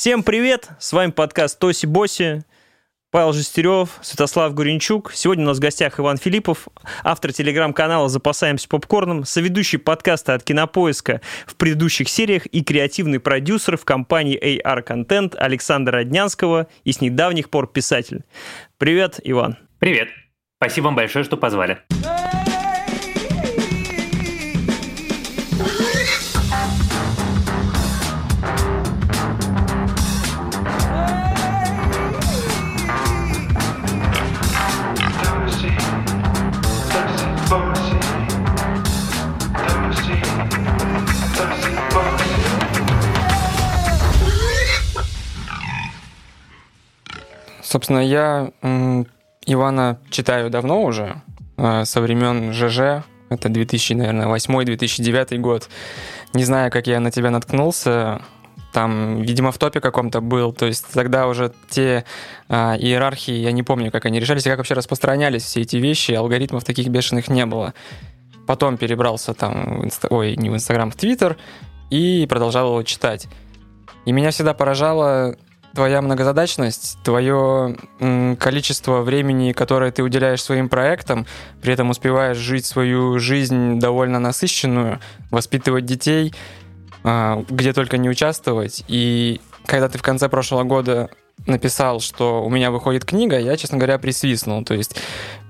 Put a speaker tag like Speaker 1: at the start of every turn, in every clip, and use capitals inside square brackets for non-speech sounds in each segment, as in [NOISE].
Speaker 1: Всем привет! С вами подкаст Тоси Боси. Павел Жестерев, Святослав Гуренчук. Сегодня у нас в гостях Иван Филиппов, автор телеграм-канала «Запасаемся попкорном», соведущий подкаста от Кинопоиска в предыдущих сериях и креативный продюсер в компании AR Content Александра Роднянского и с недавних пор писатель. Привет, Иван.
Speaker 2: Привет. Спасибо вам большое, что позвали.
Speaker 3: Собственно, я Ивана читаю давно уже, э, со времен ЖЖ, это 2008-2009 год. Не знаю, как я на тебя наткнулся, там, видимо, в топе каком-то был, то есть тогда уже те а, иерархии, я не помню, как они решались, как вообще распространялись все эти вещи, алгоритмов таких бешеных не было. Потом перебрался там, в инста... ой, не в Инстаграм, в Твиттер, и продолжал его читать. И меня всегда поражало твоя многозадачность, твое количество времени, которое ты уделяешь своим проектам, при этом успеваешь жить свою жизнь довольно насыщенную, воспитывать детей, а, где только не участвовать. И когда ты в конце прошлого года написал, что у меня выходит книга, я, честно говоря, присвистнул. То есть,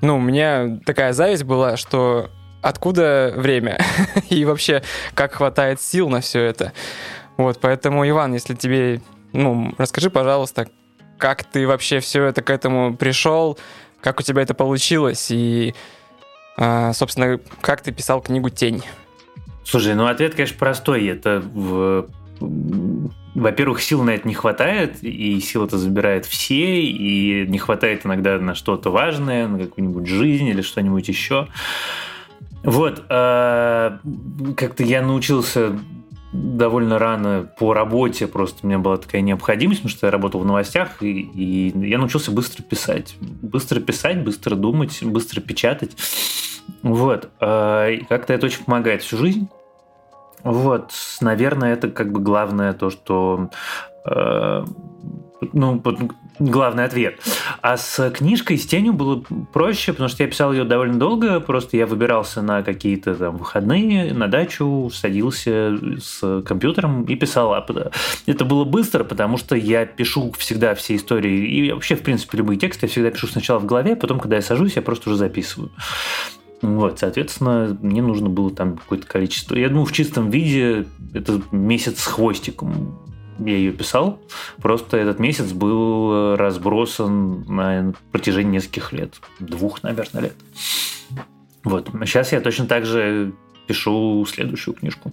Speaker 3: ну, у меня такая зависть была, что откуда время [LAUGHS] и вообще как хватает сил на все это. Вот, поэтому, Иван, если тебе ну, расскажи, пожалуйста, как ты вообще все это к этому пришел, как у тебя это получилось и, а, собственно, как ты писал книгу «Тень».
Speaker 2: Слушай, ну ответ, конечно, простой. Это в во-первых, сил на это не хватает, и сил это забирает все, и не хватает иногда на что-то важное, на какую-нибудь жизнь или что-нибудь еще. Вот, э, как-то я научился довольно рано по работе, просто у меня была такая необходимость, потому что я работал в новостях, и, и я научился быстро писать. Быстро писать, быстро думать, быстро печатать. Вот. А, и как-то это очень помогает всю жизнь. Вот, наверное, это как бы главное то, что э, ну, главный ответ. А с книжкой, с тенью было проще, потому что я писал ее довольно долго, просто я выбирался на какие-то там выходные, на дачу, садился с компьютером и писал. Это было быстро, потому что я пишу всегда все истории, и вообще, в принципе, любые тексты я всегда пишу сначала в голове, потом, когда я сажусь, я просто уже записываю. Вот, соответственно, мне нужно было там какое-то количество. Я думаю, в чистом виде это месяц с хвостиком я ее писал, просто этот месяц был разбросан на протяжении нескольких лет. Двух, наверное, лет. Вот. Сейчас я точно так же пишу следующую книжку.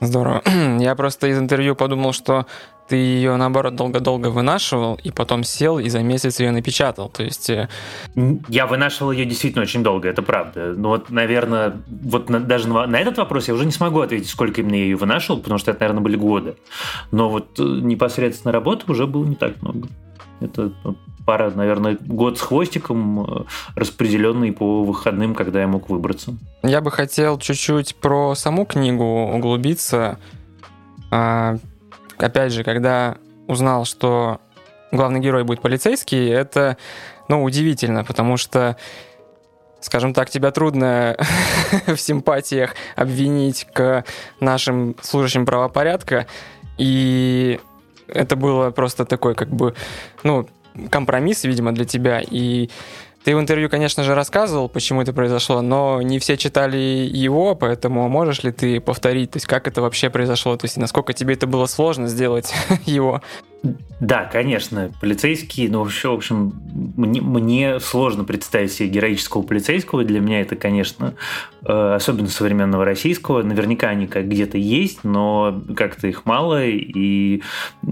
Speaker 3: Здорово. [CLEARS THROAT] Я просто из интервью подумал, что ты ее, наоборот, долго-долго вынашивал, и потом сел и за месяц ее напечатал. То есть... Э,
Speaker 2: я вынашивал ее действительно очень долго, это правда. Но вот, наверное, вот на, даже на, на этот вопрос я уже не смогу ответить, сколько именно я ее вынашивал, потому что это, наверное, были годы. Но вот э, непосредственно работы уже было не так много. Это пара, наверное, год с хвостиком, э, распределенный по выходным, когда я мог выбраться.
Speaker 3: Я бы хотел чуть-чуть про саму книгу углубиться. А, опять же, когда узнал, что главный герой будет полицейский, это, ну, удивительно, потому что скажем так, тебя трудно [LAUGHS] в симпатиях обвинить к нашим служащим правопорядка, и это было просто такой, как бы, ну, компромисс, видимо, для тебя, и ты в интервью, конечно же, рассказывал, почему это произошло, но не все читали его, поэтому можешь ли ты повторить, то есть как это вообще произошло, то есть насколько тебе это было сложно сделать [LAUGHS] его?
Speaker 2: Да, конечно, полицейские, но вообще, в общем, мне, мне сложно представить себе героического полицейского. Для меня это, конечно, э, особенно современного российского. Наверняка они как где-то есть, но как-то их мало. И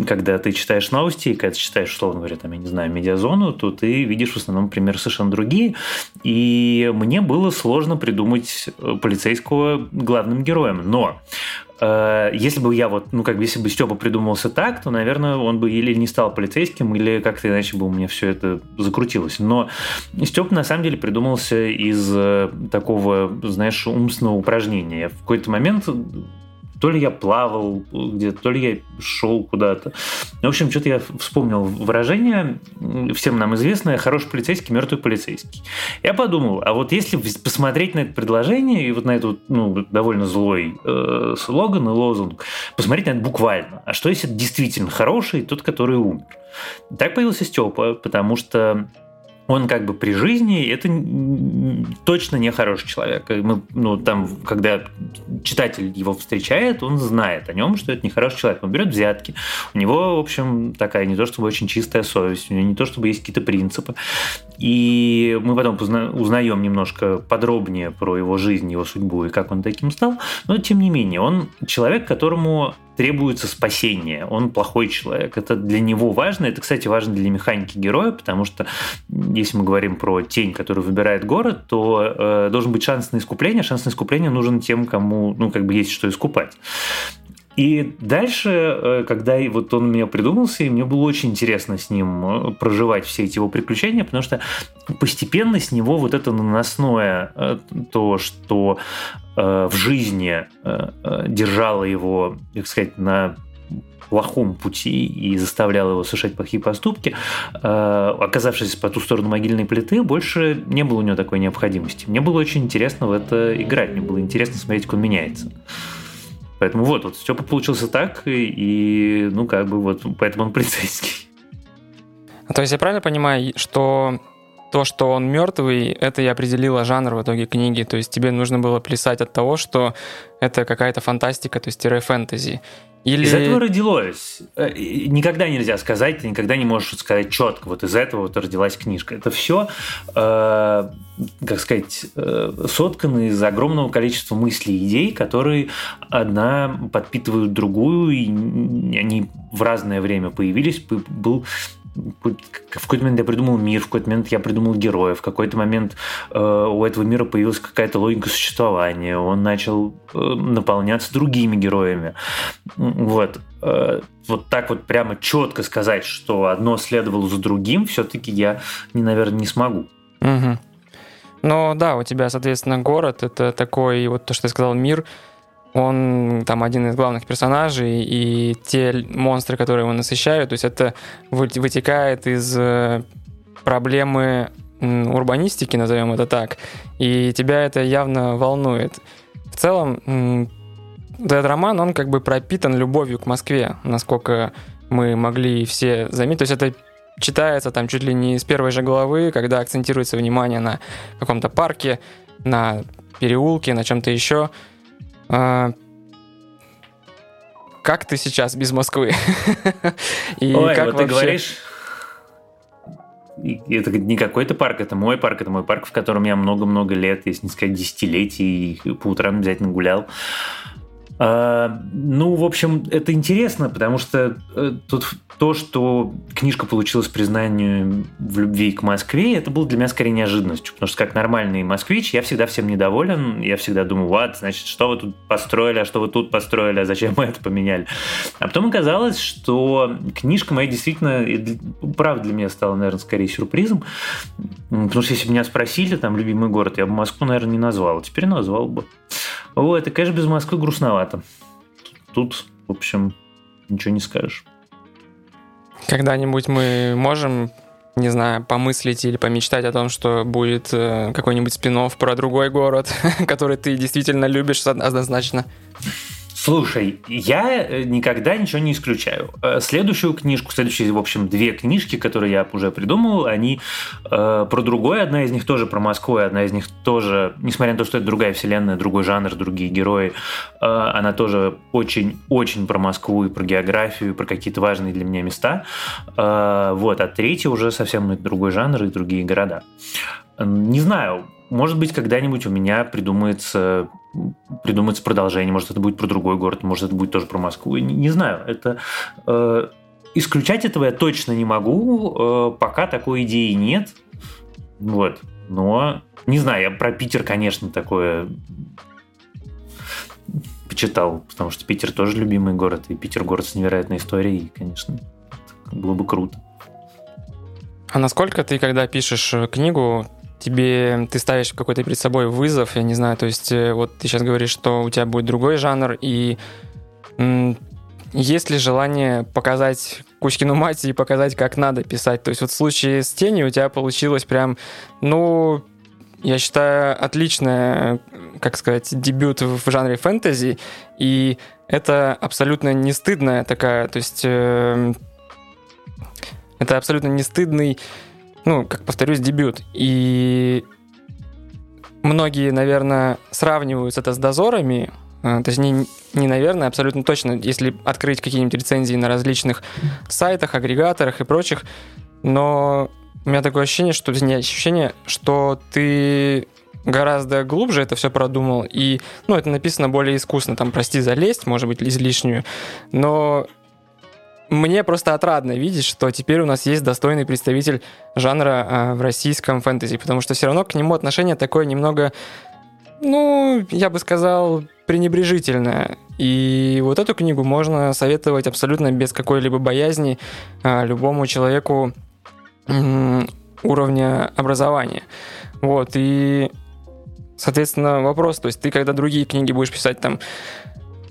Speaker 2: когда ты читаешь новости, и когда ты читаешь, условно говоря, там, я не знаю, медиазону, то ты видишь в основном примеры совершенно другие. И мне было сложно придумать полицейского главным героем. Но если бы я вот, ну, как бы, если бы Степа придумался так, то, наверное, он бы или не стал полицейским, или как-то иначе бы у меня все это закрутилось. Но Степа, на самом деле, придумался из э, такого, знаешь, умственного упражнения. Я в какой-то момент то ли я плавал где-то, то ли я шел куда-то. В общем, что-то я вспомнил выражение, всем нам известное, хороший полицейский, мертвый полицейский. Я подумал, а вот если посмотреть на это предложение и вот на этот ну, довольно злой э, слоган и лозунг, посмотреть на это буквально. А что если это действительно хороший, тот, который умер? Так появился Степа, потому что он как бы при жизни это точно не хороший человек. Мы, ну, там, когда читатель его встречает, он знает о нем, что это не хороший человек. Он берет взятки. У него, в общем, такая не то чтобы очень чистая совесть, у него не то чтобы есть какие-то принципы. И мы потом узнаем немножко подробнее про его жизнь, его судьбу и как он таким стал. Но, тем не менее, он человек, которому требуется спасение. Он плохой человек. Это для него важно. Это, кстати, важно для механики героя, потому что если мы говорим про тень, которую выбирает город, то э, должен быть шанс на искупление. Шанс на искупление нужен тем, кому ну, как бы есть что искупать. И дальше, э, когда вот он у меня придумался, и мне было очень интересно с ним э, проживать все эти его приключения, потому что постепенно с него вот это наносное, э, то, что в жизни держало его, так сказать, на плохом пути и заставляло его совершать плохие поступки, оказавшись по ту сторону могильной плиты, больше не было у него такой необходимости. Мне было очень интересно в это играть, мне было интересно смотреть, как он меняется. Поэтому вот, вот Степа получился так, и, и ну как бы вот, поэтому он [LAUGHS] полицейский.
Speaker 3: То есть я правильно понимаю, что то, что он мертвый, это и определило жанр в итоге книги. То есть тебе нужно было плясать от того, что это какая-то фантастика, то есть тире-фэнтези.
Speaker 2: Или... Из этого родилось. Э, никогда нельзя сказать, ты никогда не можешь сказать четко, вот из этого вот родилась книжка. Это все, э, как сказать, э, соткано из огромного количества мыслей и идей, которые одна подпитывают другую, и они в разное время появились. Был в какой-то момент я придумал мир, в какой-то момент я придумал героев, в какой-то момент э, у этого мира появилась какая-то логика существования, он начал э, наполняться другими героями. Вот. Э, вот так вот прямо четко сказать, что одно следовало за другим, все-таки я, наверное, не смогу.
Speaker 3: Угу. Ну да, у тебя, соответственно, город, это такой, вот то, что ты сказал, мир, он там один из главных персонажей, и те монстры, которые его насыщают, то есть это вытекает из э, проблемы урбанистики, назовем это так, и тебя это явно волнует. В целом, этот роман, он как бы пропитан любовью к Москве, насколько мы могли все заметить. То есть это читается там чуть ли не с первой же главы, когда акцентируется внимание на каком-то парке, на переулке, на чем-то еще. А, как ты сейчас без Москвы? [LAUGHS]
Speaker 2: И Ой, как вот вообще... ты говоришь... Это не какой-то парк, это мой парк, это мой парк, в котором я много-много лет, если не сказать десятилетий, по утрам обязательно гулял. А, ну, в общем, это интересно, потому что э, тут то, что книжка получилась признанием в любви к Москве, это было для меня скорее неожиданностью, потому что как нормальный москвич я всегда всем недоволен, я всегда думаю, вот, значит, что вы тут построили, а что вы тут построили, а зачем мы это поменяли. А потом оказалось, что книжка моя действительно, правда для меня стала, наверное, скорее сюрпризом, потому что если бы меня спросили, там, любимый город, я бы Москву, наверное, не назвал, а теперь назвал бы. О, это, конечно, без Москвы грустновато. Тут, в общем, ничего не скажешь.
Speaker 3: Когда-нибудь мы можем, не знаю, помыслить или помечтать о том, что будет э, какой-нибудь спин про другой город, [LAUGHS] который ты действительно любишь однозначно.
Speaker 2: Слушай, я э, никогда ничего не исключаю. Э, следующую книжку, следующие, в общем, две книжки, которые я уже придумал, они э, про другое. Одна из них тоже про Москву, одна из них тоже, несмотря на то, что это другая вселенная, другой жанр, другие герои, э, она тоже очень-очень про Москву и про географию, и про какие-то важные для меня места. Э, вот, а третья уже совсем другой жанр и другие города. Не знаю, может быть, когда-нибудь у меня придумается придумается продолжение, может, это будет про другой город, может, это будет тоже про Москву. Не, не знаю, это... Э, исключать этого я точно не могу, э, пока такой идеи нет. Вот. Но, не знаю, я про Питер, конечно, такое почитал, потому что Питер тоже любимый город, и Питер город с невероятной историей, конечно, было бы круто.
Speaker 3: А насколько ты, когда пишешь книгу, тебе ты ставишь какой-то перед собой вызов, я не знаю, то есть э, вот ты сейчас говоришь, что у тебя будет другой жанр, и есть ли желание показать Кузькину мать и показать, как надо писать? То есть вот в случае с тенью у тебя получилось прям, ну, я считаю, отличный, как сказать, дебют в жанре фэнтези, и это абсолютно не стыдная такая, то есть э, это абсолютно не стыдный, ну, как повторюсь, дебют. И многие, наверное, сравнивают это с дозорами, а, то есть не, не наверное, абсолютно точно, если открыть какие-нибудь рецензии на различных сайтах, агрегаторах и прочих, но у меня такое ощущение, что не ощущение, что ты гораздо глубже это все продумал, и, ну, это написано более искусно, там, прости за лесть, может быть, излишнюю, но мне просто отрадно видеть, что теперь у нас есть достойный представитель жанра э, в российском фэнтези, потому что все равно к нему отношение такое немного, ну, я бы сказал, пренебрежительное. И вот эту книгу можно советовать абсолютно без какой-либо боязни э, любому человеку э, уровня образования. Вот, и, соответственно, вопрос, то есть ты, когда другие книги будешь писать там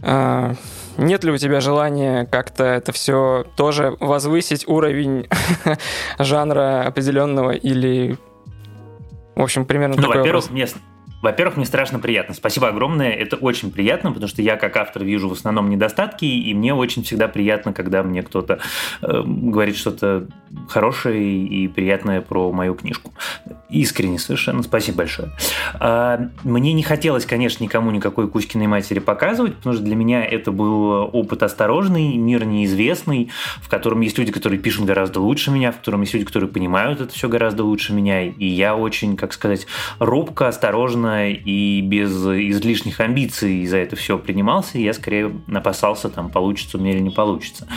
Speaker 3: э, нет ли у тебя желания как-то это все тоже возвысить уровень [LAUGHS] жанра определенного или в общем, примерно ну, такой
Speaker 2: во-первых. Мне, во-первых, мне страшно приятно. Спасибо огромное. Это очень приятно, потому что я как автор вижу в основном недостатки, и мне очень всегда приятно, когда мне кто-то э, говорит что-то хорошее и приятное про мою книжку. Искренне совершенно. Спасибо большое. А, мне не хотелось, конечно, никому никакой Кузькиной матери показывать, потому что для меня это был опыт осторожный, мир неизвестный, в котором есть люди, которые пишут гораздо лучше меня, в котором есть люди, которые понимают это все гораздо лучше меня, и я очень, как сказать, робко, осторожно и без излишних амбиций за это все принимался, я скорее опасался, там, получится у меня или не получится.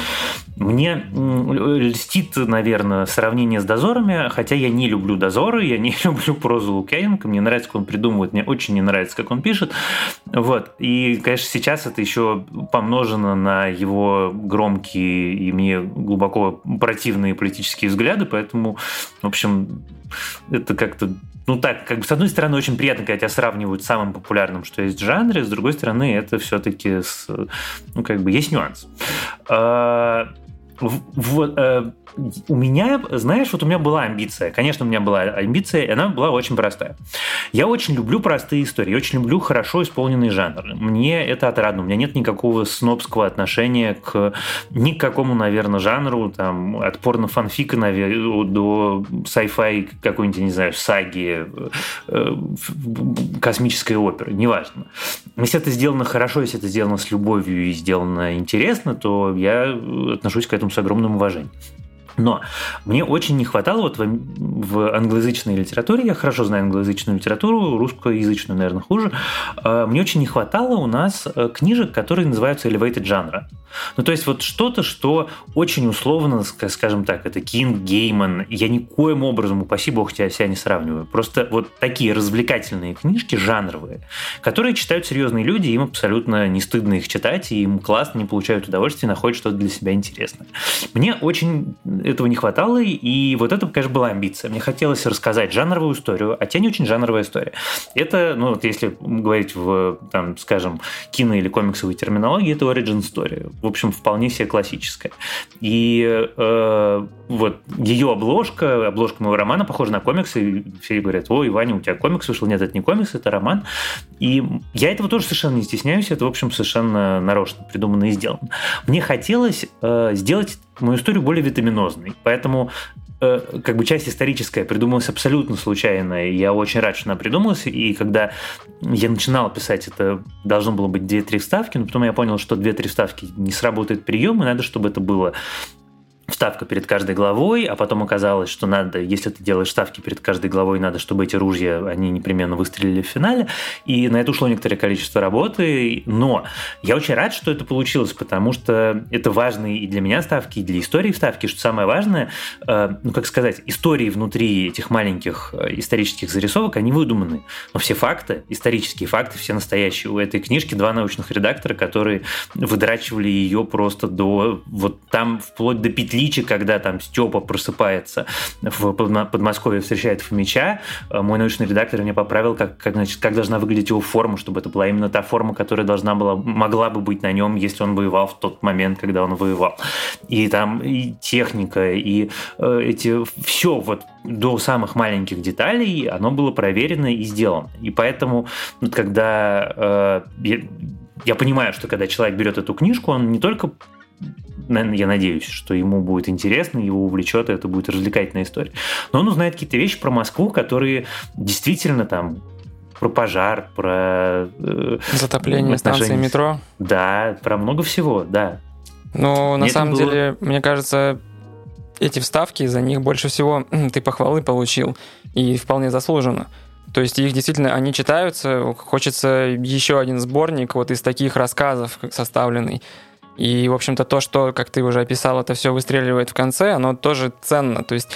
Speaker 2: Мне льстит, наверное, сравнение с дозорами, хотя я не люблю дозоры, я не [LAUGHS] люблю прозу Лукьяненко, мне нравится, как он придумывает, мне очень не нравится, как он пишет. Вот. И, конечно, сейчас это еще помножено на его громкие и мне глубоко противные политические взгляды, поэтому, в общем, это как-то ну так, как бы с одной стороны очень приятно, когда тебя сравнивают с самым популярным, что есть в жанре, с другой стороны это все-таки, ну как бы есть нюанс. А, в, в, э, у меня, знаешь, вот у меня была амбиция. Конечно, у меня была амбиция, и она была очень простая. Я очень люблю простые истории, я очень люблю хорошо исполненный жанр. Мне это отрадно. У меня нет никакого снобского отношения к ни к какому, наверное, жанру, там, от порно-фанфика до sci-fi какой-нибудь, не знаю, саги, э, космической оперы, неважно. Если это сделано хорошо, если это сделано с любовью и сделано интересно, то я отношусь к этому с огромным уважением. Но мне очень не хватало вот в, в англоязычной литературе, я хорошо знаю англоязычную литературу, русскоязычную, наверное, хуже, а, мне очень не хватало у нас э, книжек, которые называются elevated жанра. Ну, то есть вот что-то, что очень условно, скажем так, это Кинг, Гейман, я никоим образом, упаси бог, тебя себя не сравниваю. Просто вот такие развлекательные книжки, жанровые, которые читают серьезные люди, им абсолютно не стыдно их читать, и им классно, не получают удовольствия, находят что-то для себя интересное. Мне очень этого не хватало, и вот это, конечно, была амбиция. Мне хотелось рассказать жанровую историю, а тень очень жанровая история. Это, ну, вот если говорить в, там, скажем, кино- или комиксовой терминологии, это origin story. В общем, вполне себе классическая. И э, вот ее обложка, обложка моего романа похожа на комиксы, и все говорят, ой, Ваня, у тебя комикс вышел. Нет, это не комикс, это роман. И я этого тоже совершенно не стесняюсь, это, в общем, совершенно нарочно придумано и сделано. Мне хотелось э, сделать мою историю более витаминозной. Поэтому э, как бы часть историческая придумалась абсолютно случайно, и я очень рад, что она придумалась, и когда я начинал писать, это должно было быть 2-3 вставки, но потом я понял, что 2-3 вставки не сработает прием, и надо, чтобы это было вставка перед каждой главой, а потом оказалось, что надо, если ты делаешь ставки перед каждой главой, надо, чтобы эти ружья, они непременно выстрелили в финале, и на это ушло некоторое количество работы, но я очень рад, что это получилось, потому что это важные и для меня ставки, и для истории вставки, что самое важное, э, ну, как сказать, истории внутри этих маленьких э, исторических зарисовок, они выдуманы, но все факты, исторические факты, все настоящие. У этой книжки два научных редактора, которые выдрачивали ее просто до, вот там, вплоть до петли Биче, когда там Степа просыпается в Подмосковье, встречает Фомича, э, мой научный редактор мне поправил, как, как, значит, как должна выглядеть его форма, чтобы это была именно та форма, которая должна была, могла бы быть на нем, если он воевал в тот момент, когда он воевал. И там и техника, и э, эти все вот до самых маленьких деталей оно было проверено и сделано. И поэтому, когда э, я, я понимаю, что когда человек берет эту книжку, он не только я надеюсь, что ему будет интересно, его увлечет, и это будет развлекательная история. Но он узнает какие-то вещи про Москву, которые действительно там про пожар, про...
Speaker 3: Э, Затопление станции метро.
Speaker 2: Да, про много всего, да.
Speaker 3: Ну, на самом было... деле, мне кажется, эти вставки, за них больше всего [CLEARS THROAT] ты похвалы получил, и вполне заслуженно. То есть их действительно, они читаются, хочется еще один сборник вот из таких рассказов составленный. И, в общем-то, то, что, как ты уже описал, это все выстреливает в конце, оно тоже ценно. То есть,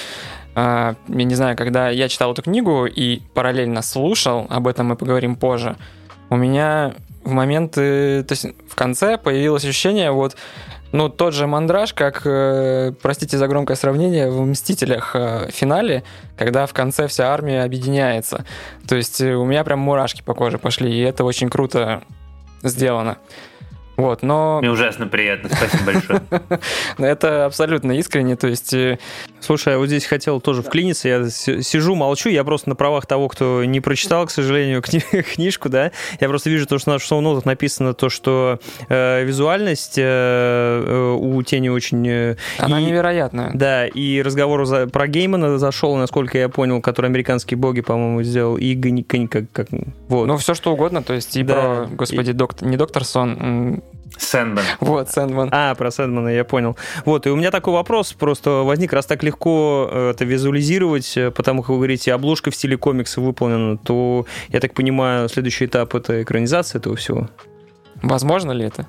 Speaker 3: э, я не знаю, когда я читал эту книгу и параллельно слушал, об этом мы поговорим позже, у меня в моменты, то есть в конце появилось ощущение вот ну, тот же мандраж, как, э, простите за громкое сравнение, в «Мстителях» э, финале, когда в конце вся армия объединяется. То есть э, у меня прям мурашки по коже пошли, и это очень круто сделано. Вот, но...
Speaker 2: Мне ужасно приятно, спасибо большое. [LAUGHS]
Speaker 3: Это абсолютно искренне, то есть... Э,
Speaker 1: Слушай, я вот здесь хотел тоже вклиниться, я сижу, молчу, я просто на правах того, кто не прочитал, к сожалению, [LAUGHS] кни- книжку, да, я просто вижу то, что на шоу-нотах написано то, что э, визуальность э, э у Тени очень... Э,
Speaker 3: Она и, невероятная.
Speaker 1: Да, и разговор за, про Геймана зашел, насколько я понял, который американские боги, по-моему, сделал, и как, как,
Speaker 3: вот. Ну, все что угодно, то есть и да. про, господи, и... доктор, не доктор Сон,
Speaker 2: Сэндман.
Speaker 3: Вот, Сэндман.
Speaker 1: А, про Сэндмана я понял. Вот, и у меня такой вопрос просто возник, раз так легко э, это визуализировать, э, потому как вы говорите, обложка в стиле комикса выполнена, то, я так понимаю, следующий этап — это экранизация этого всего?
Speaker 3: Возможно ли это?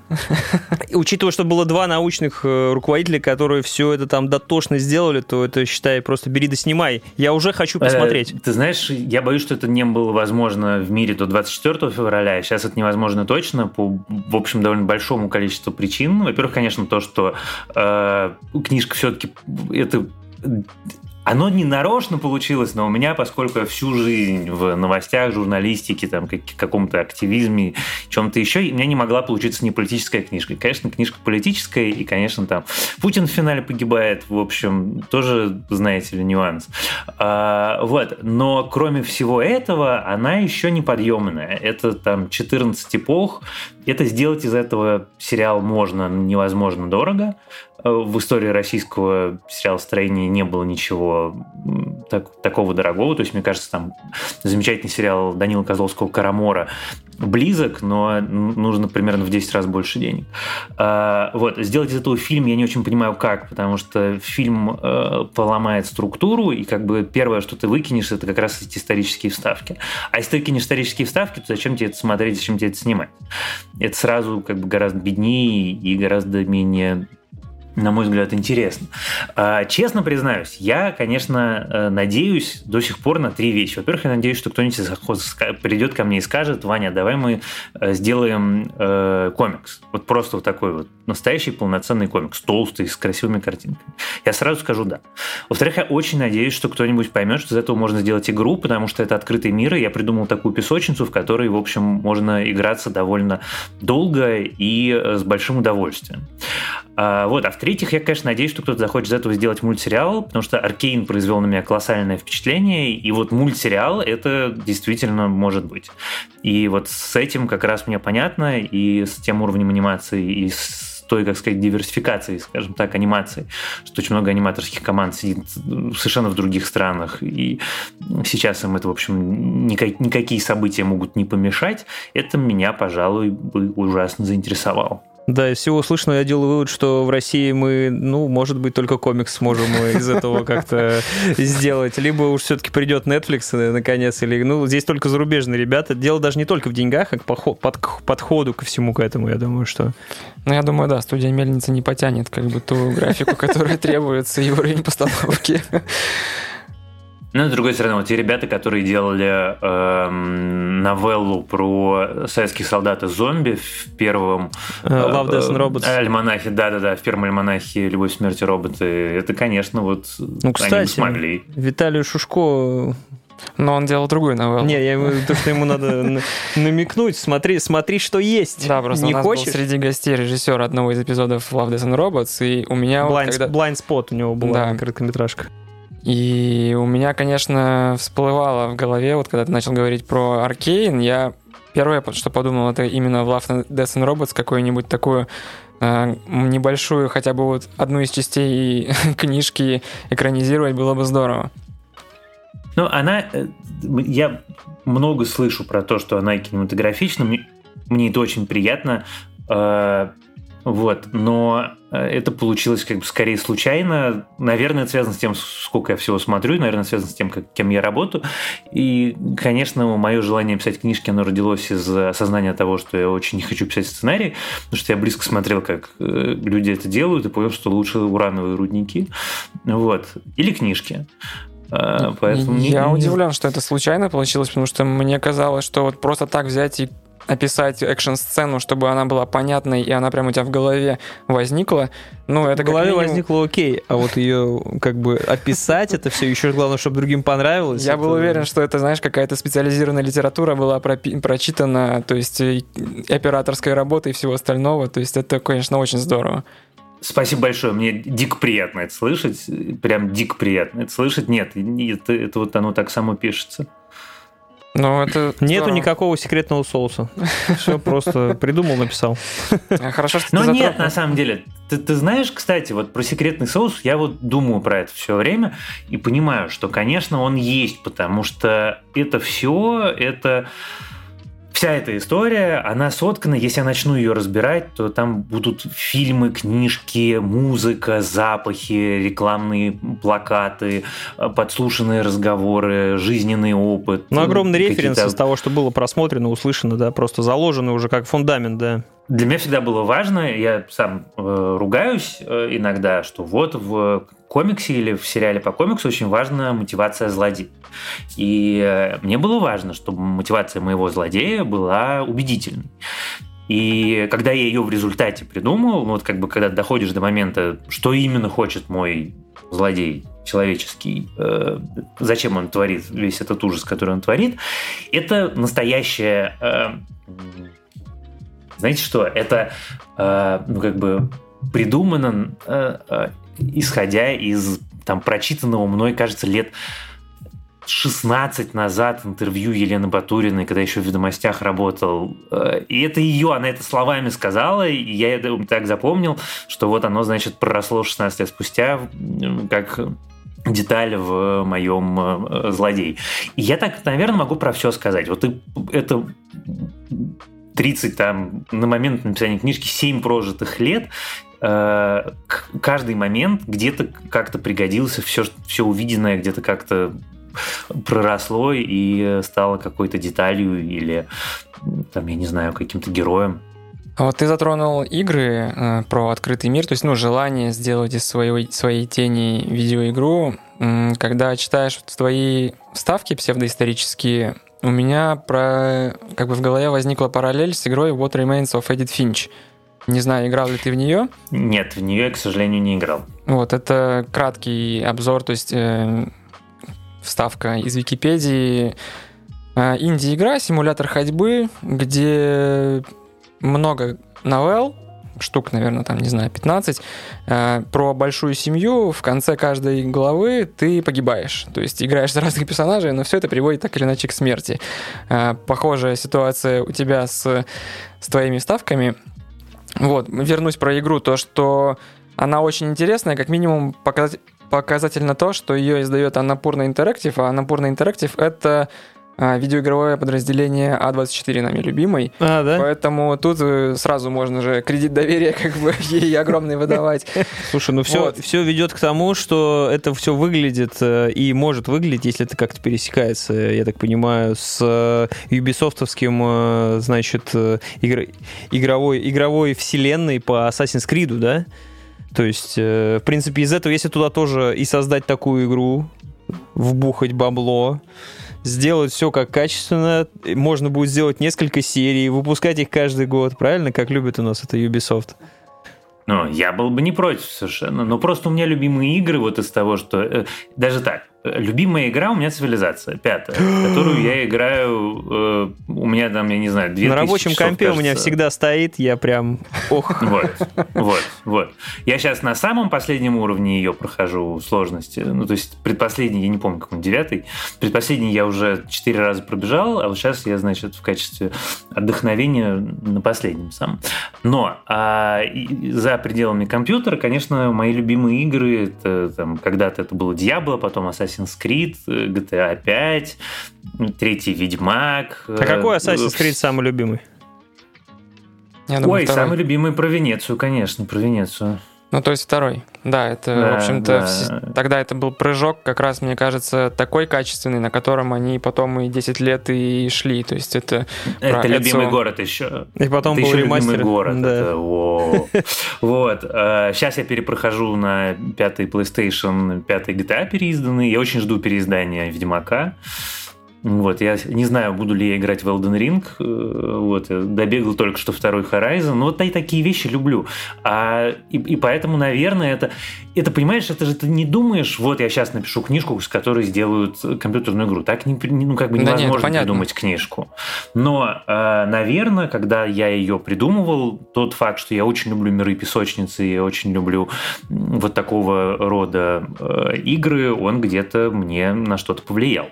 Speaker 1: Учитывая, что было два научных э, руководителя, которые все это там дотошно сделали, то это, считай, просто бери да снимай. Я уже хочу э, посмотреть.
Speaker 2: Ты знаешь, я боюсь, что это не было возможно в мире до 24 февраля. Сейчас это невозможно точно по, в общем, довольно большому количеству причин. Во-первых, конечно, то, что э, книжка все-таки это оно не нарочно получилось, но у меня, поскольку я всю жизнь в новостях, журналистике, там, как, каком-то активизме, чем-то еще, у меня не могла получиться не политическая книжка. Конечно, книжка политическая, и, конечно, там Путин в финале погибает, в общем, тоже, знаете ли, нюанс. А, вот, но кроме всего этого, она еще неподъемная. Это там 14 эпох, это сделать из этого сериал можно невозможно дорого. В истории российского сериала строения не было ничего так, такого дорогого. То есть, мне кажется, там замечательный сериал Данила Козловского «Карамора» близок, но нужно примерно в 10 раз больше денег. А, вот, сделать из этого фильм я не очень понимаю как, потому что фильм э, поломает структуру, и как бы первое, что ты выкинешь, это как раз эти исторические вставки. А если ты кинешь исторические вставки, то зачем тебе это смотреть, зачем тебе это снимать? Это сразу как бы гораздо беднее и гораздо менее на мой взгляд, интересно. А, честно признаюсь, я, конечно, э, надеюсь до сих пор на три вещи. Во-первых, я надеюсь, что кто-нибудь придет ко мне и скажет, Ваня, давай мы э, сделаем э, комикс. Вот просто вот такой вот настоящий полноценный комикс, толстый, с красивыми картинками. Я сразу скажу да. Во-вторых, я очень надеюсь, что кто-нибудь поймет, что из этого можно сделать игру, потому что это открытый мир, и я придумал такую песочницу, в которой, в общем, можно играться довольно долго и с большим удовольствием. А, вот, а в-третьих, я, конечно, надеюсь, что кто-то захочет из этого сделать мультсериал, потому что Аркейн произвел на меня колоссальное впечатление, и вот мультсериал это действительно может быть. И вот с этим как раз мне понятно, и с тем уровнем анимации, и с той, как сказать, диверсификацией, скажем так, анимации, что очень много аниматорских команд сидит совершенно в других странах, и сейчас им это, в общем, никак, никакие события могут не помешать, это меня, пожалуй, бы ужасно заинтересовало.
Speaker 1: Да, из всего услышанного я делаю вывод, что в России мы, ну, может быть, только комикс сможем из этого [LAUGHS] как-то сделать. Либо уж все-таки придет Netflix э, наконец, или, ну, здесь только зарубежные ребята. Дело даже не только в деньгах, а к подходу ко всему к этому, я думаю, что...
Speaker 3: Ну, я думаю, да, студия Мельница не потянет как бы ту графику, которая [LAUGHS] требуется, и уровень постановки.
Speaker 2: Ну, с другой стороны, вот те ребята, которые делали эм, новеллу про советских солдат и зомби в первом...
Speaker 1: Э, Love, Death and Robots.
Speaker 2: Альманахе, да-да-да, в первом альманахе «Любовь, смерть и роботы». Это, конечно, вот
Speaker 1: ну, кстати,
Speaker 2: они смогли.
Speaker 1: Виталию Шушко
Speaker 3: но он делал другую новеллу.
Speaker 1: Не, я ему то, что ему надо [LAUGHS] намекнуть. Смотри, смотри, что есть.
Speaker 3: Да, просто
Speaker 1: не
Speaker 3: у нас
Speaker 1: хочешь?
Speaker 3: был среди гостей режиссер одного из эпизодов Love, Death and Robots, и у меня...
Speaker 1: Blind,
Speaker 3: когда...
Speaker 1: Blind Spot у него была
Speaker 3: Да.
Speaker 1: короткометражка.
Speaker 3: И у меня, конечно, всплывало в голове, вот когда ты начал говорить про Аркейн, я первое, что подумал, это именно в Love, Death and Robots какую-нибудь такую э, небольшую, хотя бы вот одну из частей [LAUGHS] книжки экранизировать было бы здорово.
Speaker 2: Ну, она... э, Я много слышу про то, что она кинематографична. Мне, мне это очень приятно. Э, Вот, но э, это получилось как бы скорее случайно. Наверное, это связано с тем, сколько я всего смотрю, наверное, связано с тем, как, кем я работаю. И, конечно, мое желание писать книжки, оно родилось из осознания того, что я очень не хочу писать сценарий, потому что я близко смотрел, как э, люди это делают, и понял, что лучше урановые рудники. Вот. Или книжки. А, Поэтому
Speaker 3: я
Speaker 2: не-
Speaker 3: удивлен, что это случайно получилось, потому что мне казалось, что вот просто так взять и описать экшн-сцену, чтобы она была понятной, и она прямо у тебя в голове возникла, ну, это
Speaker 1: в голове
Speaker 3: минимум-
Speaker 1: возникло окей, а вот ее как бы описать это все, еще главное, чтобы другим понравилось.
Speaker 3: Я
Speaker 1: это-
Speaker 3: был уверен, что это, знаешь, какая-то специализированная литература была пропи- прочитана, то есть и операторской работы и всего остального. То есть это, конечно, очень здорово.
Speaker 2: Спасибо большое. Мне дико приятно это слышать. Прям дико приятно это слышать. Нет, это, это вот оно так само пишется.
Speaker 3: Но это
Speaker 1: Нету
Speaker 3: здорово.
Speaker 1: никакого секретного соуса. Все просто придумал, написал.
Speaker 3: А, Хорошо, что
Speaker 2: Но нет, на самом деле. Ты, ты знаешь, кстати, вот про секретный соус я вот думаю про это все время и понимаю, что, конечно, он есть, потому что это все, это вся эта история, она соткана, если я начну ее разбирать, то там будут фильмы, книжки, музыка, запахи, рекламные плакаты, э, подслушанные разговоры, жизненный опыт.
Speaker 1: Ну, огромный референс из того, что было просмотрено, услышано, да, просто заложено уже как фундамент, да.
Speaker 2: Для меня всегда было важно, я сам э, ругаюсь э, иногда, что вот в комиксе или в сериале по комиксу очень важна мотивация злодея. И э, мне было важно, чтобы мотивация моего злодея была убедительной. И когда я ее в результате придумал, ну вот как бы когда доходишь до момента, что именно хочет мой злодей человеческий, э, зачем он творит весь этот ужас, который он творит, это настоящее... э, знаете что? Это, э, ну, как бы придумано, э, э, исходя из там прочитанного мной, кажется, лет 16 назад интервью Елены Батуриной, когда еще в «Ведомостях» работал. Э, И это ее, она это словами сказала, и я это так запомнил, что вот оно, значит, проросло 16 лет спустя, как деталь в моем э, злодее. И я так, наверное, могу про все сказать. Вот это 30 там на момент написания книжки 7 прожитых лет э, каждый момент где-то как-то пригодился все все увиденное где-то как-то проросло и стало какой-то деталью или там я не знаю каким-то героем
Speaker 3: А вот ты затронул игры э, про открытый мир, то есть, ну, желание сделать из своей, своей тени видеоигру. Когда читаешь твои вставки псевдоисторические, у меня про, как бы в голове возникла параллель с игрой What Remains of Edith Finch. Не знаю, играл ли ты в нее.
Speaker 2: нет в нее я к сожалению не играл
Speaker 3: Вот, это краткий обзор, то есть э, вставка из Википедии. Э, Инди-игра, симулятор ходьбы, где много новелл, штук, наверное, там, не знаю, 15, э, про большую семью. В конце каждой главы ты погибаешь. То есть играешь за разных персонажей, но все это приводит так или иначе к смерти. Э, Похожая ситуация у тебя с, с твоими вставками. Вот, вернусь про игру, то, что она очень интересная, как минимум показать, показательно то, что ее издает Анапурна Интерактив, а Анапурна Интерактив — это видеоигровое подразделение А24, нами любимый.
Speaker 1: А, да?
Speaker 3: Поэтому тут э, сразу можно же кредит доверия [LAUGHS] как бы ей огромный выдавать.
Speaker 1: Слушай, ну все,
Speaker 3: Вот.
Speaker 1: все ведет к тому, что это все выглядит э, и может выглядеть, если это как-то пересекается, я так понимаю, с э, юбисофтовским, значит, игр- игровой, игровой вселенной по Assassin's Creed, да? То есть, в принципе, из этого, если туда тоже и создать такую игру, вбухать бабло, сделать все как качественно, можно будет сделать несколько серий, выпускать их каждый год, правильно, как любит у нас это Ubisoft.
Speaker 2: Ну, я был бы не против совершенно. Но просто у меня любимые игры вот из того, что... Э, даже так, Любимая игра у меня цивилизация, пятая, которую я играю. Э, у меня там, я не знаю, две
Speaker 1: На рабочем
Speaker 2: часов,
Speaker 1: компе
Speaker 2: кажется.
Speaker 1: у меня всегда стоит, я прям. Ох.
Speaker 2: Вот, вот, вот. Я сейчас на самом последнем уровне ее прохожу сложности. Ну, то есть предпоследний, я не помню, какой девятый. Предпоследний я уже четыре раза пробежал, а вот сейчас я, значит, в качестве отдохновения на последнем сам. Но а, и за пределами компьютера, конечно, мои любимые игры, это там когда-то это было Diablo, потом Assassin's Creed, GTA 5, третий Ведьмак.
Speaker 1: А какой Assassin's Creed самый любимый?
Speaker 3: Я думаю,
Speaker 2: Ой,
Speaker 3: второй.
Speaker 2: самый любимый про Венецию, конечно, про Венецию.
Speaker 3: Ну, то есть второй. Да, это,
Speaker 2: Да,
Speaker 3: в общем-то,
Speaker 2: да.
Speaker 3: вс- тогда это был прыжок, как раз, мне кажется, такой качественный, на котором они потом и 10 лет и шли. То есть это...
Speaker 2: Это
Speaker 3: Про
Speaker 2: любимый
Speaker 3: Эцио.
Speaker 2: город еще.
Speaker 1: И потом
Speaker 2: это
Speaker 1: был
Speaker 2: еще любимый
Speaker 1: ремастер.
Speaker 2: город.
Speaker 1: Да.
Speaker 2: это. [LAUGHS] Вот. Сейчас я перепрохожу на пятый PlayStation, пятый GTA переизданный. Я очень жду переиздания Ведьмака. Вот, я не знаю, буду ли я играть в Elden Ring. Э, Вот, я добегал только что второй Horizon. Но вот я такие вещи люблю. А, и, и поэтому, наверное, это, это, понимаешь, это же ты не думаешь, вот я сейчас напишу книжку, с которой сделают компьютерную игру. Так, не, ну, как бы
Speaker 3: Да нет,
Speaker 2: невозможно
Speaker 3: понятно.
Speaker 2: придумать книжку. Но, э, наверное, когда я ее придумывал, тот факт, что я очень люблю миры песочницы, я очень люблю вот такого рода э, игры, он где-то мне на что-то повлиял.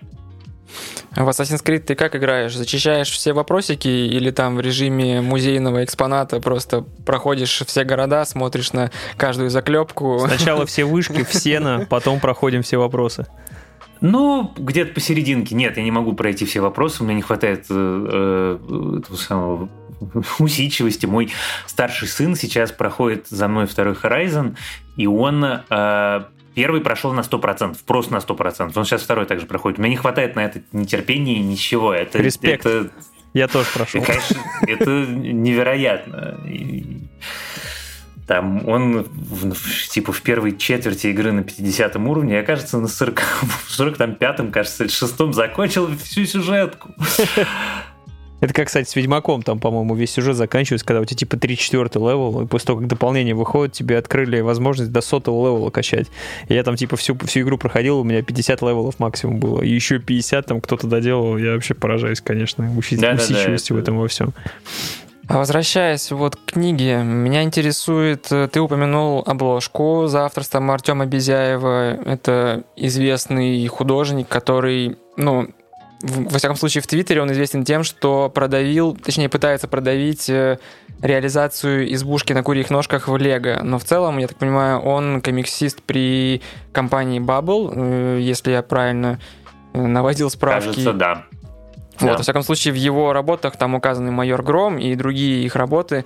Speaker 3: В Assassin's Creed ты как играешь? Зачищаешь все вопросики или там в режиме музейного экспоната просто проходишь все города, смотришь на каждую заклепку?
Speaker 1: Сначала все вышки, [LAUGHS] в сено, потом проходим все вопросы.
Speaker 2: Ну, где-то посерединке. Нет, я не могу пройти все вопросы, у меня не хватает э, э, этого самого [LAUGHS] усидчивости. Мой старший сын сейчас проходит за мной второй Horizon, и он э, первый прошел на 100%, просто на 100%. Он сейчас второй также проходит. У меня не хватает на это нетерпения, ничего. Это,
Speaker 1: Респект.
Speaker 2: Это,
Speaker 1: Я тоже прошел.
Speaker 2: конечно, это невероятно. Там он в- типа в первой четверти игры на 50 уровне, я, кажется, на 40, 45-м, кажется, или 6 закончил всю сюжетку.
Speaker 1: Это как, кстати, с Ведьмаком, там, по-моему, весь сюжет заканчивается, когда у тебя типа 3-4 level, и после того, как дополнение выходит, тебе открыли возможность до сотого левела качать. И я там типа всю, всю игру проходил, у меня 50 левелов максимум было. И еще 50 там кто-то доделал, я вообще поражаюсь, конечно, уси-
Speaker 2: Да-да-да,
Speaker 1: усидчивостью в
Speaker 2: это-
Speaker 1: этом во всем.
Speaker 3: А возвращаясь вот к книге, меня интересует, э, ты упомянул обложку за авторством Артема Безяева. Это известный художник, который, ну, в- во всяком случае, в Твиттере он известен тем, что продавил, точнее, пытается продавить э, реализацию избушки на курьих ножках в Лего. Но в целом, я так понимаю, он комиксист при компании Bubble, э, если я правильно э, наводил справки.
Speaker 2: Кажется, да.
Speaker 3: Вот,
Speaker 2: Да.
Speaker 3: во всяком случае, в его работах там указаны майор Гром и другие их работы.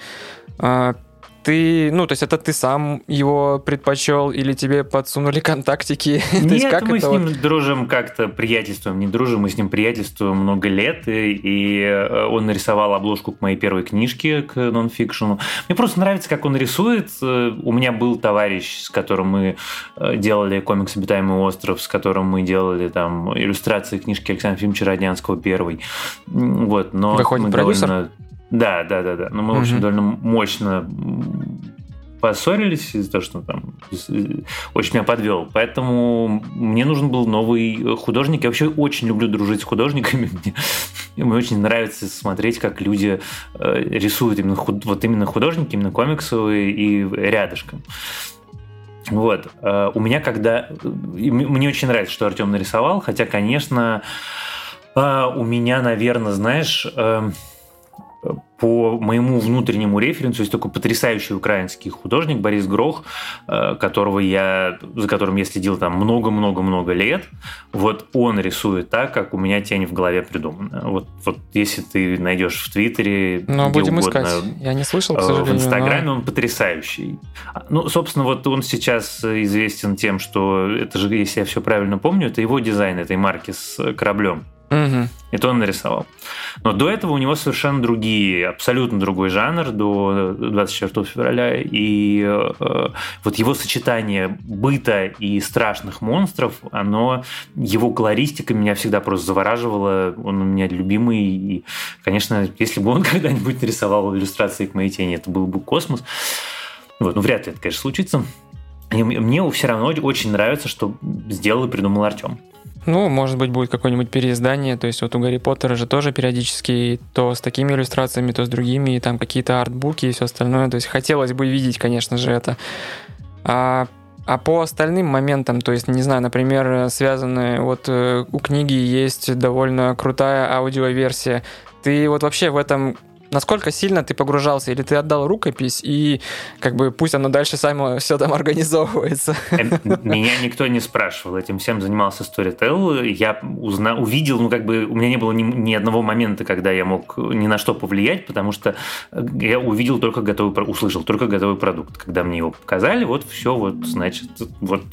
Speaker 3: Ты, ну, то есть это ты сам его предпочел или тебе подсунули контактики? [LAUGHS] То есть
Speaker 2: Нет,
Speaker 3: как
Speaker 2: мы с
Speaker 3: вот-
Speaker 2: ним дружим как-то, приятельствуем, не дружим, мы с ним приятельствуем много лет, и, и, э, он нарисовал обложку к моей первой книжке, к нонфикшену. Мне просто нравится, как он рисует. Э, У меня был товарищ, с которым мы э, делали комикс «Обитаемый остров», с которым мы делали там иллюстрации книжки Александра Ефимовича Роднянского первой. Вот, но
Speaker 3: Выходит, продюсер?
Speaker 2: довольно- Да, да, да, да. Но мы, в общем,
Speaker 3: Мгм.
Speaker 2: довольно мощно поссорились из-за того, что там э, очень меня подвел. Поэтому мне нужен был новый э, художник. Я вообще очень люблю дружить с художниками. [LAUGHS] Мне, мне очень нравится смотреть, как люди э, рисуют именно худ- вот именно художники, именно комиксовые и рядышком. Вот. У меня когда... Мне очень нравится, что Артем нарисовал, хотя, конечно, у меня, наверное, знаешь, э, по моему внутреннему референсу есть такой потрясающий украинский художник Борис Грох, э, которого я, за которым я следил там много-много-много лет. Вот он рисует так, как у меня тень в голове придумана. Вот, вот если ты найдешь в Твиттере,
Speaker 3: Ну,
Speaker 2: где
Speaker 3: будем
Speaker 2: угодно,
Speaker 3: искать. Я не слышал, к
Speaker 2: Э,
Speaker 3: сожалению.
Speaker 2: В Инстаграме
Speaker 3: но-
Speaker 2: он потрясающий. А, Ну, собственно, вот он сейчас известен тем, что это же, если я все правильно помню, это его дизайн этой марки с кораблем.
Speaker 3: Мгм.
Speaker 2: Это он нарисовал. Но до этого у него совершенно другие, абсолютно другой жанр до 24 февраля. И э, вот его сочетание быта и страшных монстров, оно, его колористика меня всегда просто завораживала. Он у меня любимый. И, конечно, если бы он [LAUGHS] когда-нибудь нарисовал иллюстрации к моей тени, это был бы космос. Вот, ну, вряд ли это, конечно, случится. И мне все равно очень нравится, что сделал и придумал Артем.
Speaker 3: Ну, может быть, будет какое-нибудь переиздание. То есть вот у Гарри Поттера же тоже периодически то с такими иллюстрациями, то с другими, и там какие-то артбуки и все остальное. То есть хотелось бы видеть, конечно же, это. А, а по остальным моментам, то есть, не знаю, например, связанные, вот э, у книги есть довольно крутая аудиоверсия. Ты вот вообще в этом насколько сильно ты погружался, или ты отдал рукопись, и как бы пусть оно дальше само [LAUGHS] все там организовывается.
Speaker 2: Э, Меня никто не спрашивал, этим всем занимался Storytel. Я узна, увидел, ну как бы у меня не было ни, ни одного момента, когда я мог ни на что повлиять, потому что я увидел только готовый, услышал только готовый продукт. Когда мне его показали, вот все, вот, значит, вот,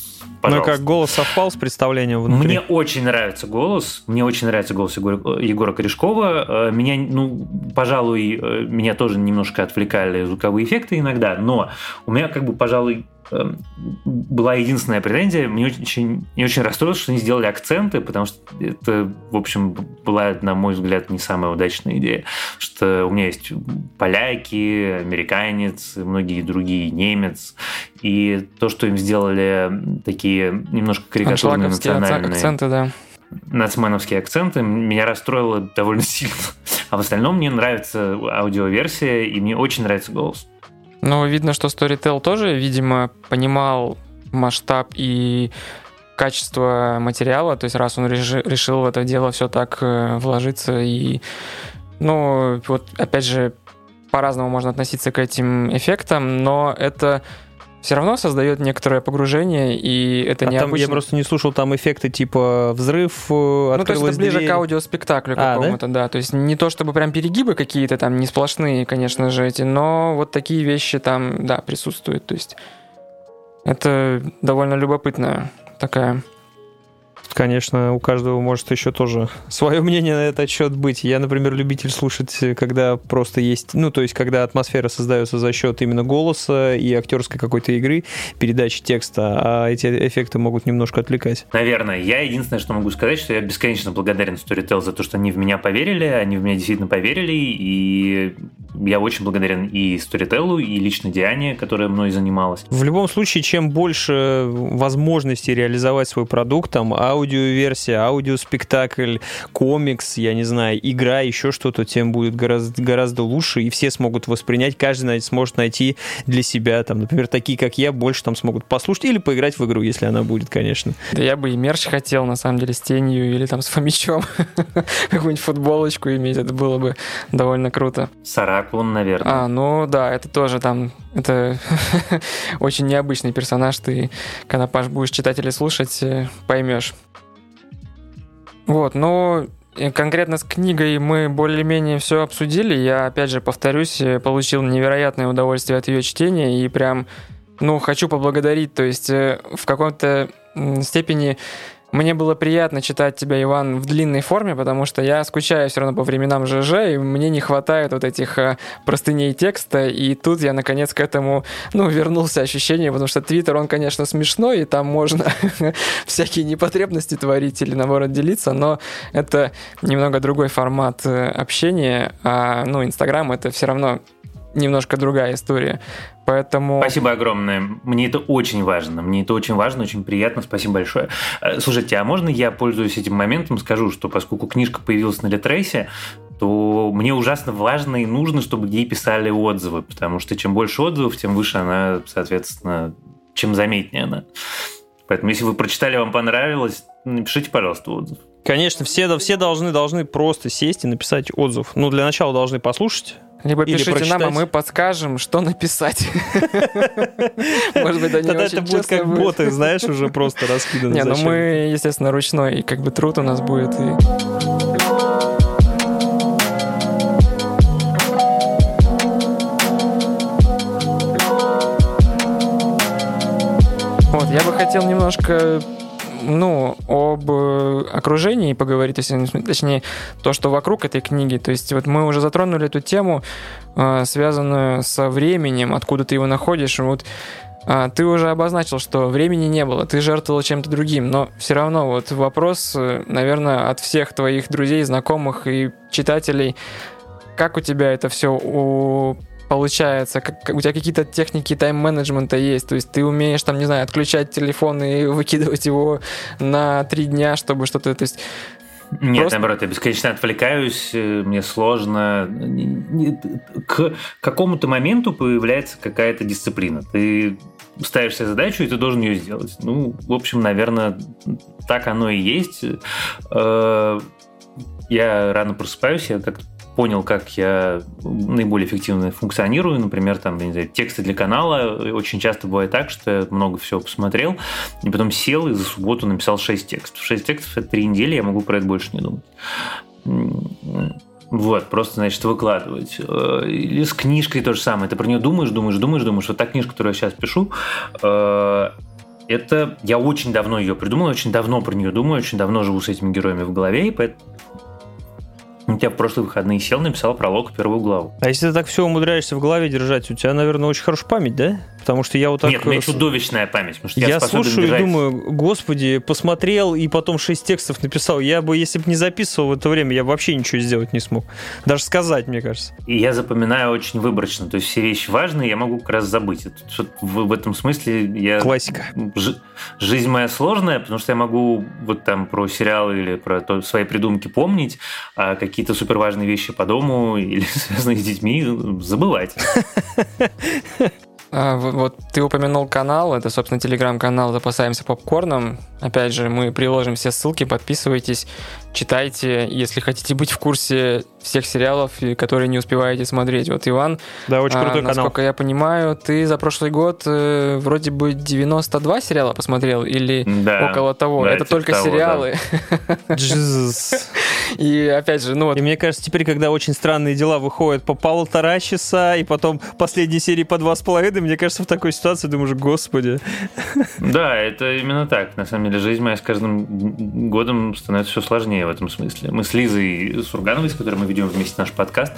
Speaker 2: пожалуйста.
Speaker 1: Ну как голос совпал с представлением внутри?
Speaker 2: Мне очень нравится голос, мне очень нравится голос Егора, Егора Корешкова. Э, меня, ну, пожалуй, Э, меня тоже немножко отвлекали звуковые эффекты иногда, но у меня как бы, пожалуй, эм, была единственная претензия. Мне очень, не очень расстроилось, что они сделали акценты, потому что это, в общем, была, на мой взгляд, не самая удачная идея. Что у меня есть поляки, американец, многие другие, немец. И то, что им сделали такие немножко карикатурные национальные...
Speaker 3: акценты, да
Speaker 2: нацменовские акценты меня расстроило довольно сильно. А в остальном мне нравится аудиоверсия, и мне очень нравится голос.
Speaker 3: Ну, видно, что Storytel тоже, видимо, понимал масштаб и качество материала, то есть раз он решил в это дело все так э, вложиться и, ну, вот опять же, по-разному можно относиться к этим эффектам, но это все равно создает некоторое погружение, и это
Speaker 1: а
Speaker 3: необычно.
Speaker 1: Там, я просто не слушал там эффекты типа взрыв, э,
Speaker 3: Ну, то есть это ближе дверь. к аудиоспектаклю а, какому-то, да? да. То есть не то чтобы прям перегибы какие-то там, не сплошные, конечно же, эти, но вот такие вещи там, да, присутствуют. То есть это довольно любопытная такая
Speaker 1: конечно, у каждого может еще тоже свое мнение на этот счет быть. Я, например, любитель слушать, когда просто есть, ну, то есть, когда атмосфера создается за счет именно голоса и актерской какой-то игры, передачи текста, а эти эффекты могут немножко отвлекать.
Speaker 2: Наверное. Я единственное, что могу сказать, что я бесконечно благодарен Storytel за то, что они в меня поверили, они в меня действительно поверили, и я очень благодарен и Storytel, и лично Диане, которая мной занималась.
Speaker 1: В любом случае, чем больше возможностей реализовать свой продукт, там, аудиоверсия, аудиоспектакль, комикс, я не знаю, игра, еще что-то, тем будет гораздо, гораздо лучше, и все смогут воспринять, каждый сможет найти для себя, там, например, такие, как я, больше там смогут послушать или поиграть в игру, если она будет, конечно.
Speaker 3: Да я бы и мерч хотел, на самом деле, с тенью или там с фомичом, [LAUGHS] какую-нибудь футболочку иметь, это было бы довольно круто.
Speaker 2: Сараклон, наверное.
Speaker 3: А, ну да, это тоже там, это [LAUGHS] очень необычный персонаж, ты, когда, Паш, будешь читать или слушать, э, поймешь. Вот, но конкретно с книгой мы более-менее все обсудили. Я, опять же, повторюсь, э, получил невероятное удовольствие от ее чтения и прям, ну, хочу поблагодарить. То есть э, в каком-то степени мне было приятно читать тебя, Иван, в длинной форме, потому что я скучаю все равно по временам ЖЖ, и мне не хватает вот этих э, простыней текста, и тут я, наконец, к этому, ну, вернулся ощущение, потому что Твиттер, он, конечно, смешной, и там можно [LAUGHS] всякие непотребности творить или, наоборот, делиться, но это немного другой формат э, общения, а, ну, Инстаграм — это все равно немножко другая история. Поэтому...
Speaker 2: Спасибо огромное. Мне это очень важно. Мне это очень важно, очень приятно. Спасибо большое. Э, слушайте, а можно я, пользуюсь этим моментом, скажу, что поскольку книжка появилась на Литрейсе, то мне ужасно важно и нужно, чтобы ей писали отзывы, потому что чем больше отзывов, тем выше она, соответственно, чем заметнее она. Поэтому, если вы прочитали, вам понравилось, напишите, пожалуйста, отзыв.
Speaker 1: Конечно, все, все должны, должны просто сесть и написать отзыв. Ну, для начала должны послушать,
Speaker 3: либо Или пишите прочитать. нам, а мы подскажем, что написать. [LAUGHS]
Speaker 1: Может быть, Тогда это будет как боты, знаешь, уже просто раскиданы.
Speaker 3: Не, ну мы, естественно, ручной, и как бы труд у нас будет. Вот, я бы хотел немножко ну, об э, окружении поговорить, то есть, точнее, то, что вокруг этой книги. То есть вот мы уже затронули эту тему, э, связанную со временем, откуда ты его находишь. Вот а, ты уже обозначил, что времени не было, ты жертвовал чем-то другим, но все равно вот вопрос, э, наверное, от всех твоих друзей, знакомых и читателей, как у тебя это все у получается, как, у тебя какие-то техники тайм-менеджмента есть, то есть ты умеешь там, не знаю, отключать телефон и [LAUGHS] выкидывать его на три дня, чтобы что-то, то есть
Speaker 2: нет, Просто... наоборот, я бесконечно отвлекаюсь, э, мне сложно. К какому-то моменту появляется какая-то дисциплина. Ты ставишь себе задачу, и ты должен ее сделать. Ну, в общем, наверное, так оно и есть. Э, я рано просыпаюсь, я как-то понял, как я наиболее эффективно функционирую. Например, там, не знаю, тексты для канала. Очень часто бывает так, что я много всего посмотрел, и потом сел и за субботу написал 6 текстов. 6 текстов — это 3 недели, я могу про это больше не думать. Вот, просто, значит, выкладывать. Э, или с книжкой то же самое. Ты про нее думаешь, думаешь, думаешь, думаешь. Вот та книжка, которую я сейчас пишу, э, это я очень давно ее придумал, очень давно про нее думаю, очень давно живу с этими героями в голове, и поэтому у тебя в прошлые выходные сел, написал пролог первую главу.
Speaker 1: А если ты так все умудряешься в голове держать, у тебя, наверное, очень хорошая память, да? Потому что я вот так...
Speaker 2: Нет, у меня чудовищная память. Потому что
Speaker 1: я,
Speaker 2: я
Speaker 1: слушаю
Speaker 2: держать...
Speaker 1: и думаю, господи, посмотрел и потом шесть текстов написал. Я бы, если бы не записывал в это время, я бы вообще ничего сделать не смог. Даже сказать, мне кажется.
Speaker 2: И я запоминаю очень выборочно. То есть все вещи важные, я могу как раз забыть. В, в этом смысле я...
Speaker 1: Классика.
Speaker 2: Ж... Жизнь моя сложная, потому что я могу вот там про сериалы или про то, свои придумки помнить, а какие-то суперважные вещи по дому или [LAUGHS] связанные с детьми забывать.
Speaker 3: А, вот ты упомянул канал, это, собственно, телеграм-канал «Запасаемся попкорном». Опять же, мы приложим все ссылки, подписывайтесь, читайте, если хотите быть в курсе всех сериалов, которые не успеваете смотреть. Вот, Иван,
Speaker 1: да, очень крутой а,
Speaker 3: канал. насколько я понимаю, ты за прошлый год э, вроде бы 92 сериала посмотрел или да, около того. Да, Это типа только того, сериалы.
Speaker 1: Да.
Speaker 3: И опять же, ну вот...
Speaker 1: И мне кажется, теперь, когда очень странные дела выходят по полтора часа, и потом последние серии по два с половиной, мне кажется, в такой ситуации думаешь, господи.
Speaker 2: Да, это именно так. На самом деле, жизнь моя с каждым годом становится все сложнее в этом смысле. Мы с Лизой Сургановой, с которой мы ведем вместе наш подкаст,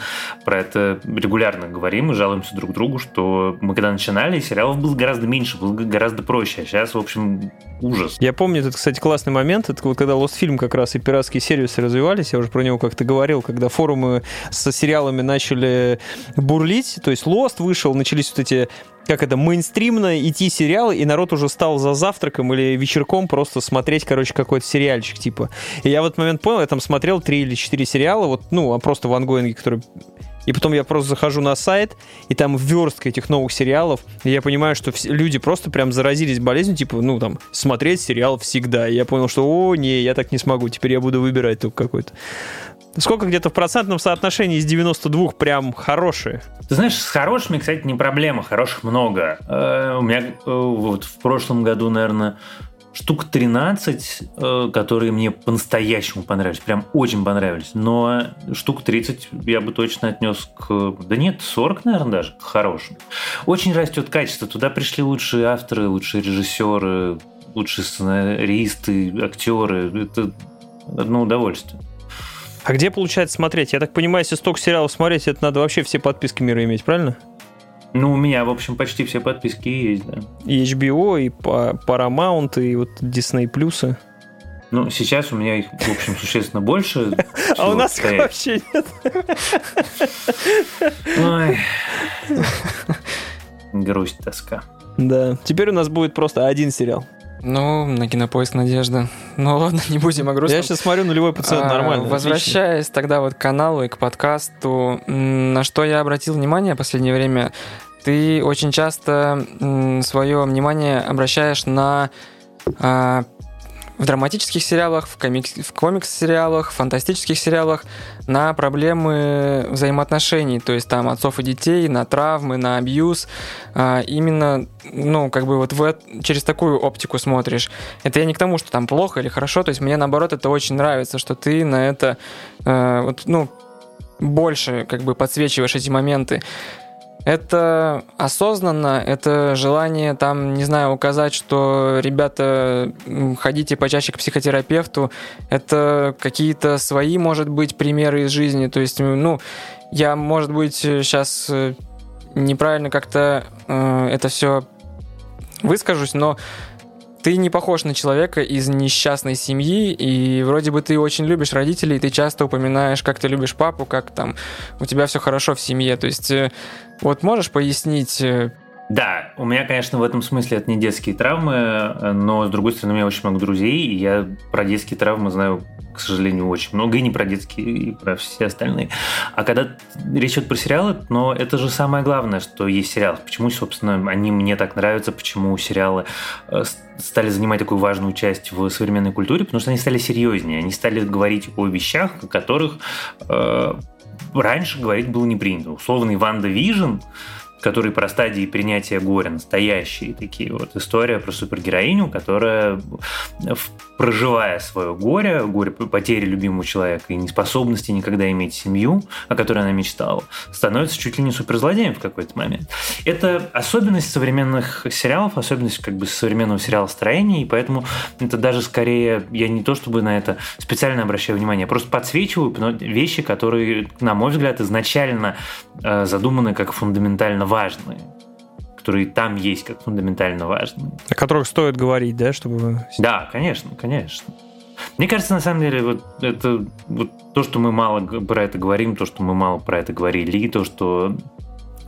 Speaker 2: про это регулярно говорим и жалуемся друг другу, что мы когда начинали, сериалов было гораздо меньше, было гораздо проще. А сейчас, в общем, ужас.
Speaker 1: Я помню этот, кстати, классный момент, это вот когда Lost Film как раз и пиратские сервисы развивались, я уже про него как-то говорил, когда форумы со сериалами начали бурлить, то есть Lost вышел, начались вот эти как это, мейнстримно идти сериалы, и народ уже стал за завтраком или вечерком просто смотреть, короче, какой-то сериальчик, типа. И я в этот момент понял, я там смотрел три или четыре сериала, вот, ну, а просто в ангоинге, которые и потом я просто захожу на сайт, и там верстка этих новых сериалов, и я понимаю, что люди просто прям заразились болезнью, типа, ну, там, смотреть сериал всегда. И я понял, что, о, не, я так не смогу, теперь я буду выбирать только какой-то. Сколько где-то в процентном соотношении из 92 прям хорошие?
Speaker 2: Ты знаешь, с хорошими, кстати, не проблема, хороших много. Э, у меня э, вот в прошлом году, наверное, штук 13, э, которые мне по-настоящему понравились, прям очень понравились. Но штук 30 я бы точно отнес к... Да нет, 40, наверное, даже, к хорошим. Очень растет качество. Туда пришли лучшие авторы, лучшие режиссеры, лучшие сценаристы, актеры. Это одно удовольствие.
Speaker 1: А где получается смотреть? Я так понимаю, если столько сериалов смотреть, это надо вообще все подписки мира иметь, правильно?
Speaker 2: Ну, у меня, в общем, почти все подписки есть, да.
Speaker 1: И HBO, и Paramount, и вот Disney+. Плюсы.
Speaker 2: Ну, сейчас у меня их, в общем, существенно больше. [LAUGHS]
Speaker 1: А у нас вообще нет. Ой. [LAUGHS]
Speaker 2: Грусть, тоска.
Speaker 1: Да. Теперь у нас будет просто один сериал.
Speaker 3: Ну, на кинопоиск надежда. Ну ладно, [LAUGHS] не будем о грустном.
Speaker 1: Я сейчас смотрю нулевой пациент, а, нормально.
Speaker 3: Возвращаясь отлично. тогда вот к каналу и к подкасту, на что я обратил внимание в последнее время, ты очень часто свое внимание обращаешь на а, в драматических сериалах, в, комикс, в комикс-сериалах, в фантастических сериалах на проблемы взаимоотношений, то есть там отцов и детей, на травмы, на абьюз. А, именно, ну, как бы вот в, через такую оптику смотришь. Это я не к тому, что там плохо или хорошо, то есть мне наоборот это очень нравится, что ты на это, э, вот, ну, больше как бы подсвечиваешь эти моменты. Это осознанно, это желание там, не знаю, указать, что ребята, ходите почаще к психотерапевту, это какие-то свои, может быть, примеры из жизни. То есть, ну, я, может быть, сейчас э, неправильно как-то э, это все выскажусь, но ты не похож на человека из несчастной семьи, и вроде бы ты очень любишь родителей, ты часто упоминаешь, как ты любишь папу, как там у тебя все хорошо в семье. То есть, э, вот можешь пояснить, э,
Speaker 2: да, у меня, конечно, в этом смысле это не детские травмы, но, с другой стороны, у меня очень много друзей, и я про детские травмы знаю, к сожалению, очень много, и не про детские, и про все остальные. А когда речь идет про сериалы, но это же самое главное, что есть сериал. Почему, собственно, они мне так нравятся, почему сериалы э, стали занимать такую важную часть в современной культуре, потому что они стали серьезнее, они стали говорить о вещах, о которых э, раньше говорить было не принято. Условный WandaVision, который про стадии принятия горя, настоящие такие вот. История про супергероиню, которая, проживая свое горе, горе потери любимого человека и неспособности никогда иметь семью, о которой она мечтала, становится чуть ли не суперзлодеем в какой-то момент. Это особенность современных сериалов, особенность как бы современного сериала строения, и поэтому это даже скорее, я не то чтобы на это специально обращаю внимание, я просто подсвечиваю вещи, которые, на мой взгляд, изначально э, задуманы как фундаментально важные, которые там есть как фундаментально важные.
Speaker 1: О которых стоит говорить, да, чтобы...
Speaker 2: Да, конечно, конечно. Мне кажется, на самом деле, вот это вот то, что мы мало про это говорим, то, что мы мало про это говорили, и то, что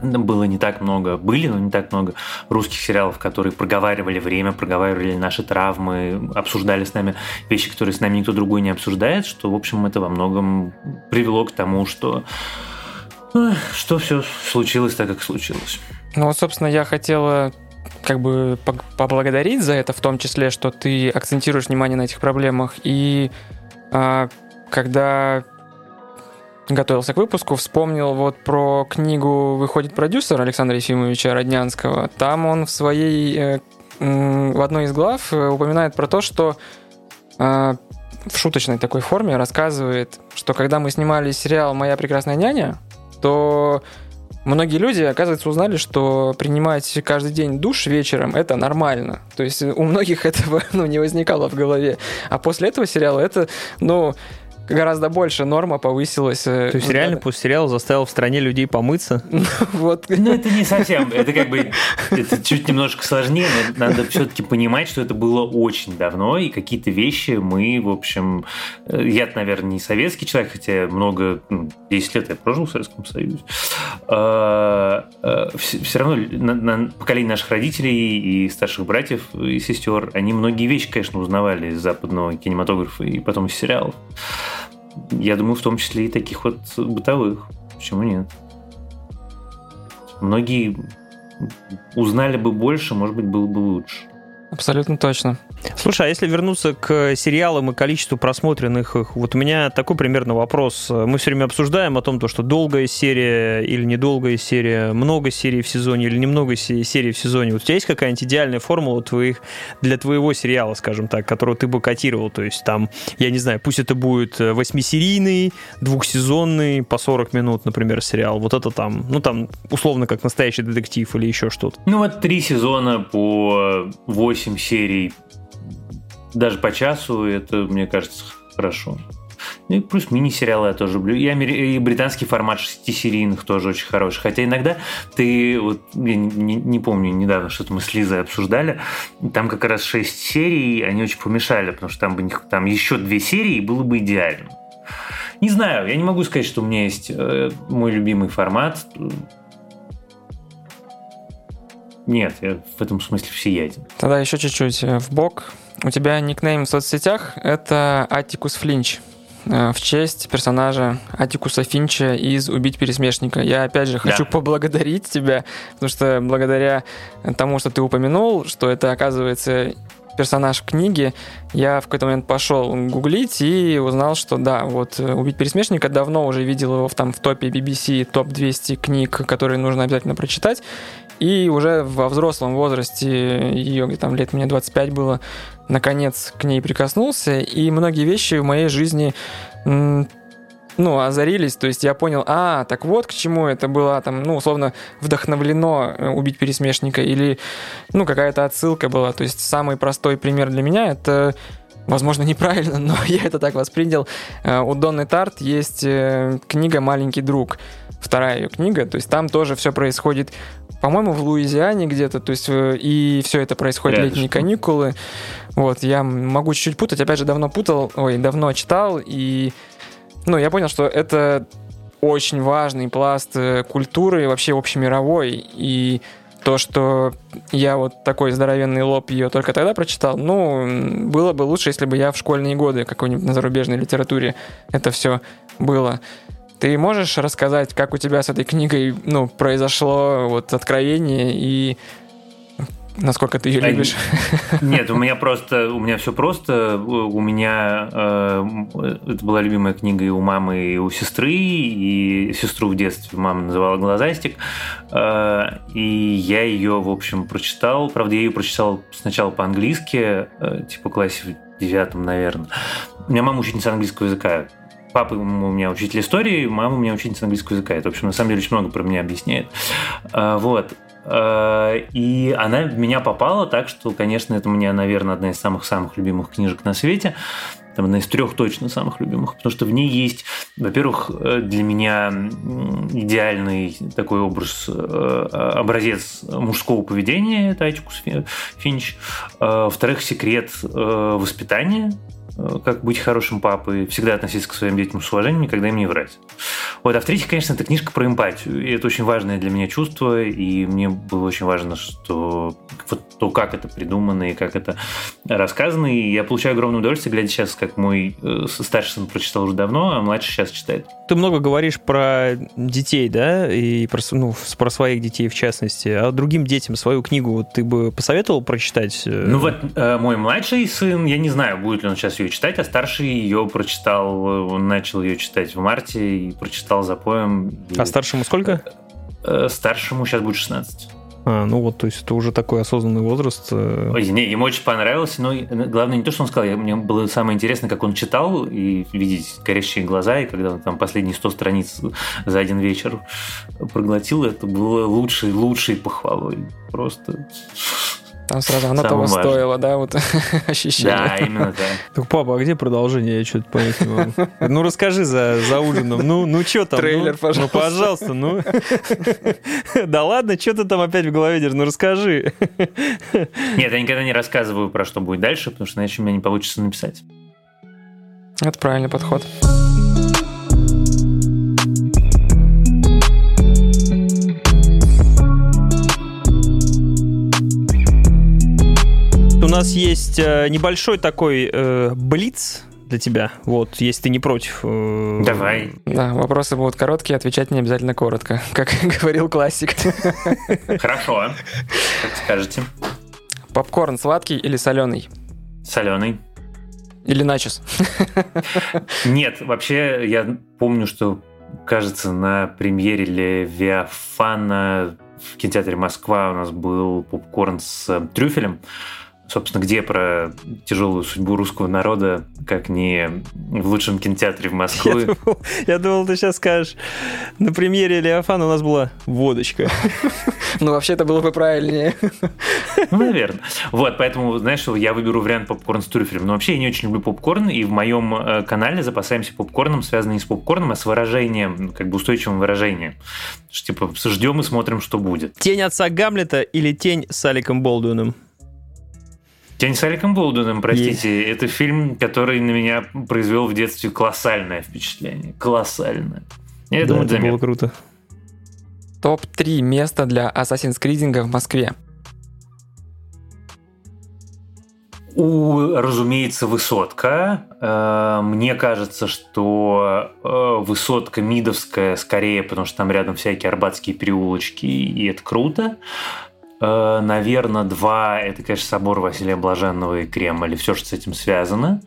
Speaker 2: было не так много, были, но не так много русских сериалов, которые проговаривали время, проговаривали наши травмы, обсуждали с нами вещи, которые с нами никто другой не обсуждает, что, в общем, это во многом привело к тому, что что все случилось так, как случилось.
Speaker 3: Ну вот, собственно, я хотела как бы поблагодарить за это, в том числе, что ты акцентируешь внимание на этих проблемах. И а, когда готовился к выпуску, вспомнил вот про книгу «Выходит продюсер» Александра Ефимовича Роднянского. Там он в своей, э, в одной из глав э, упоминает про то, что а, в шуточной такой форме рассказывает, что когда мы снимали сериал «Моя прекрасная няня», то многие люди, оказывается, узнали, что принимать каждый день душ вечером это нормально. То есть у многих [LAUGHS] этого ну, не возникало в голове. А после этого сериала это, ну, гораздо больше норма повысилась.
Speaker 1: Э, То есть реально после сериала заставил в стране людей помыться? [LAUGHS]
Speaker 2: вот. Ну, это не совсем. Это как бы [LAUGHS] это чуть немножко сложнее. Надо все-таки понимать, что это было очень давно, и какие-то вещи мы, в общем... Э, я, наверное, не советский человек, хотя много... 10 ну, лет я прожил в Советском Союзе. А, а, все равно поколение наших родителей и старших братьев и сестер, они многие вещи, конечно, узнавали из западного кинематографа и потом из сериалов. Я думаю, в том числе и таких вот бытовых. Почему нет? Многие узнали бы больше, может быть, было бы лучше.
Speaker 3: Абсолютно точно.
Speaker 1: Слушай, а если вернуться к сериалам и количеству просмотренных их, вот у меня такой примерно вопрос. Мы все время обсуждаем о том, то, что долгая серия или недолгая серия, много серий в сезоне или немного серий в сезоне. Вот у тебя есть какая-нибудь идеальная формула твоих, для твоего сериала, скажем так, которую ты бы котировал? То есть там, я не знаю, пусть это будет восьмисерийный, двухсезонный, по 40 минут, например, сериал. Вот это там, ну там, условно, как настоящий детектив или еще что-то.
Speaker 2: Ну вот три сезона по 8 серий даже по часу, это, мне кажется, хорошо. Ну и плюс мини-сериалы я тоже люблю. И, амери... и британский формат шестисерийных тоже очень хороший. Хотя иногда ты, вот я не, не, не помню, недавно что-то мы с Лизой обсуждали, там как раз шесть серий, они очень помешали, потому что там, бы, там еще две серии было бы идеально. Не знаю, я не могу сказать, что у меня есть э, мой любимый формат. Нет, я в этом смысле всеяден.
Speaker 3: Тогда еще чуть-чуть э, в бок. У тебя никнейм в соцсетях — это Атикус Флинч э, в честь персонажа Атикуса Финча из «Убить пересмешника». Я, опять же, хочу да. поблагодарить тебя, потому что благодаря тому, что ты упомянул, что это, оказывается, персонаж в книге, я в какой-то момент пошел гуглить и узнал, что да, вот э, «Убить пересмешника» давно уже видел его в, там, в топе BBC, топ-200 книг, которые нужно обязательно прочитать. И уже во взрослом возрасте, ее там лет мне 25 было, наконец к ней прикоснулся. И многие вещи в моей жизни ну, озарились, то есть я понял, а, так вот к чему это было, там, ну, условно, вдохновлено э, убить пересмешника, или, ну, какая-то отсылка была, то есть самый простой пример для меня это возможно, [LAUGHS] неправильно, но [LAUGHS] я это так воспринял. Э, у Донны Тарт есть э, книга «Маленький друг», вторая ее книга, то есть там тоже все происходит, по-моему, в Луизиане где-то, то есть и все это происходит Рядышком. летние каникулы. Вот, я могу чуть-чуть путать, опять же, давно путал, ой, давно читал, и ну, я понял, что это очень важный пласт э, культуры вообще общемировой, и то, что я вот такой здоровенный лоб ее только тогда прочитал, ну, было бы лучше, если бы я в школьные годы какой-нибудь на зарубежной литературе это все было. Ты можешь рассказать, как у тебя с этой книгой, ну, произошло вот откровение и насколько ты ее а, любишь.
Speaker 2: Нет, у меня просто, у меня все просто. У меня э, это была любимая книга и у мамы, и у сестры, и сестру в детстве мама называла Глазастик. Э, и я ее, в общем, прочитал. Правда, я ее прочитал сначала по-английски, э, типа классе в девятом, наверное. У меня мама учительница английского языка папа у меня учитель истории, мама у меня учительница английского языка. Это, в общем, на самом деле очень много про меня объясняет. Э, вот. Э, и она в меня попала так, что, конечно, это у меня, наверное, одна из самых-самых любимых книжек на свете. Там одна из трех точно самых любимых, потому что в ней есть, во-первых, э, для меня идеальный такой образ, э, образец мужского поведения, это Атикус Финч. Во-вторых, секрет воспитания, Э, как быть хорошим папой, всегда относиться к своим детям с уважением, никогда им не врать. Вот, а в-третьих, конечно, это книжка про эмпатию. И это очень важное для меня чувство, и мне было очень важно, что вот то, как это придумано и как это рассказано. И я получаю огромное удовольствие, глядя сейчас, как мой э, старший сын прочитал уже давно, а младший сейчас читает.
Speaker 1: Ты много говоришь про детей, да, и про, ну, про своих детей в частности. А другим детям свою книгу ты бы посоветовал прочитать?
Speaker 2: Ну вот э, мой младший сын, я не знаю, будет ли он сейчас ее читать, а старший ее прочитал, он начал ее читать в марте и прочитал за поем.
Speaker 1: А старшему сколько?
Speaker 2: Э, старшему сейчас будет 16.
Speaker 1: А, ну вот, то есть это уже такой осознанный возраст. Э.
Speaker 2: Ой, не, ему очень понравилось, но главное не то, что он сказал, мне было самое интересное, как он читал, и видеть горящие глаза, и когда он там последние 100 страниц за один вечер проглотил, это было лучшей, лучшей похвалой. Просто
Speaker 3: там сразу оно того важное. стоило, да, вот [LAUGHS] ощущение.
Speaker 2: Да, именно так.
Speaker 1: Так, папа, а где продолжение? Я что-то понять не могу. Ну, расскажи за, за ужином. Ну, ну что там?
Speaker 3: Трейлер,
Speaker 1: ну,
Speaker 3: пожалуйста.
Speaker 1: Ну, пожалуйста, ну. [LAUGHS] Да ладно, что ты там опять в голове держишь? Ну, расскажи.
Speaker 2: Нет, я никогда не рассказываю про что будет дальше, потому что иначе у меня не получится написать.
Speaker 3: Это правильный подход.
Speaker 1: Нас есть э, небольшой такой э, блиц для тебя. Вот, если ты не против. Э...
Speaker 2: Давай.
Speaker 3: Да, вопросы будут короткие, отвечать не обязательно коротко, [LAUGHS] как [LAUGHS] говорил классик.
Speaker 2: Хорошо. Как скажете.
Speaker 3: Попкорн сладкий или соленый?
Speaker 2: Соленый.
Speaker 3: Или начос?
Speaker 2: Нет, вообще я помню, что, кажется, на премьере Левиафана в кинотеатре Москва у нас был попкорн с трюфелем собственно, где про тяжелую судьбу русского народа, как не в лучшем кинотеатре в [LAUGHS] Москве.
Speaker 1: Я думал, я думал ты сейчас скажешь, на премьере Леофан у нас была водочка. [LAUGHS]
Speaker 3: Ну, вообще это было бы правильнее. [LAUGHS]
Speaker 2: Ну, наверное. Вот, поэтому, знаешь, я выберу вариант попкорн с трюфелем. Но вообще я не очень люблю попкорн, и в моем э, канале запасаемся попкорном, связанным не с попкорном, а с выражением, как бы устойчивым выражением. Что, типа, ждем и смотрим, что будет.
Speaker 1: Тень отца Гамлета или тень с Аликом Болдуином?
Speaker 2: Тень с Аликом Болдуином, простите, Есть. это фильм, который на меня произвел в детстве колоссальное впечатление. Колоссальное. Я да, думаю, это заметно.
Speaker 1: было круто.
Speaker 3: Топ-3 места для Assassin's Creed в Москве.
Speaker 2: У, разумеется, высотка. Э, мне кажется, что э, высотка Мидовская скорее, потому что там рядом всякие арбатские переулочки, и это круто. Э, наверное, два – это, конечно, собор Василия Блаженного и Кремль, все, что с этим связано.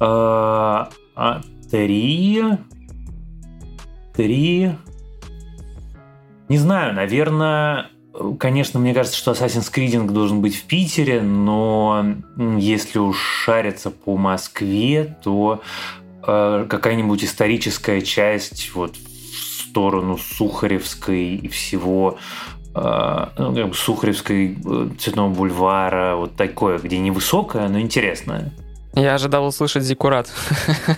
Speaker 2: Э, а три... Три... Не знаю, наверное, конечно, мне кажется, что Assassin's Creed должен быть в Питере, но если уж шариться по Москве, то э, какая-нибудь историческая часть вот в сторону Сухаревской и всего ну, как бы Сухаревской э, Цветного бульвара, вот такое, где невысокое, но интересное.
Speaker 3: Я ожидал услышать Зикурат.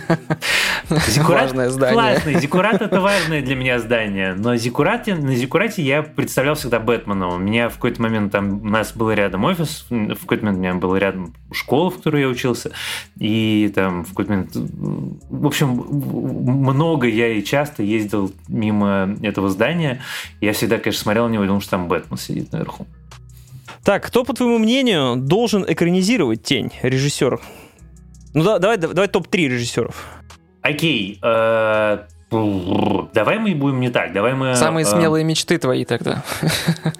Speaker 3: [LAUGHS]
Speaker 2: Зикурат важное здание. Классный. Зикурат это важное для меня здание. Но Зикурате, на Зикурате я представлял всегда Бэтмена. У меня в какой-то момент там у нас был рядом офис, в какой-то момент у меня была рядом школа, в которой я учился. И там в какой-то момент... В общем, много я и часто ездил мимо этого здания. Я всегда, конечно, смотрел на него и думал, что там Бэтмен сидит наверху.
Speaker 1: Так, кто, по твоему мнению, должен экранизировать «Тень» режиссер? Ну да, давай, давай топ-3 режиссеров.
Speaker 2: Окей. Э, давай мы будем не так. Давай мы.
Speaker 3: Самые э, смелые мечты твои тогда. [LAUGHS]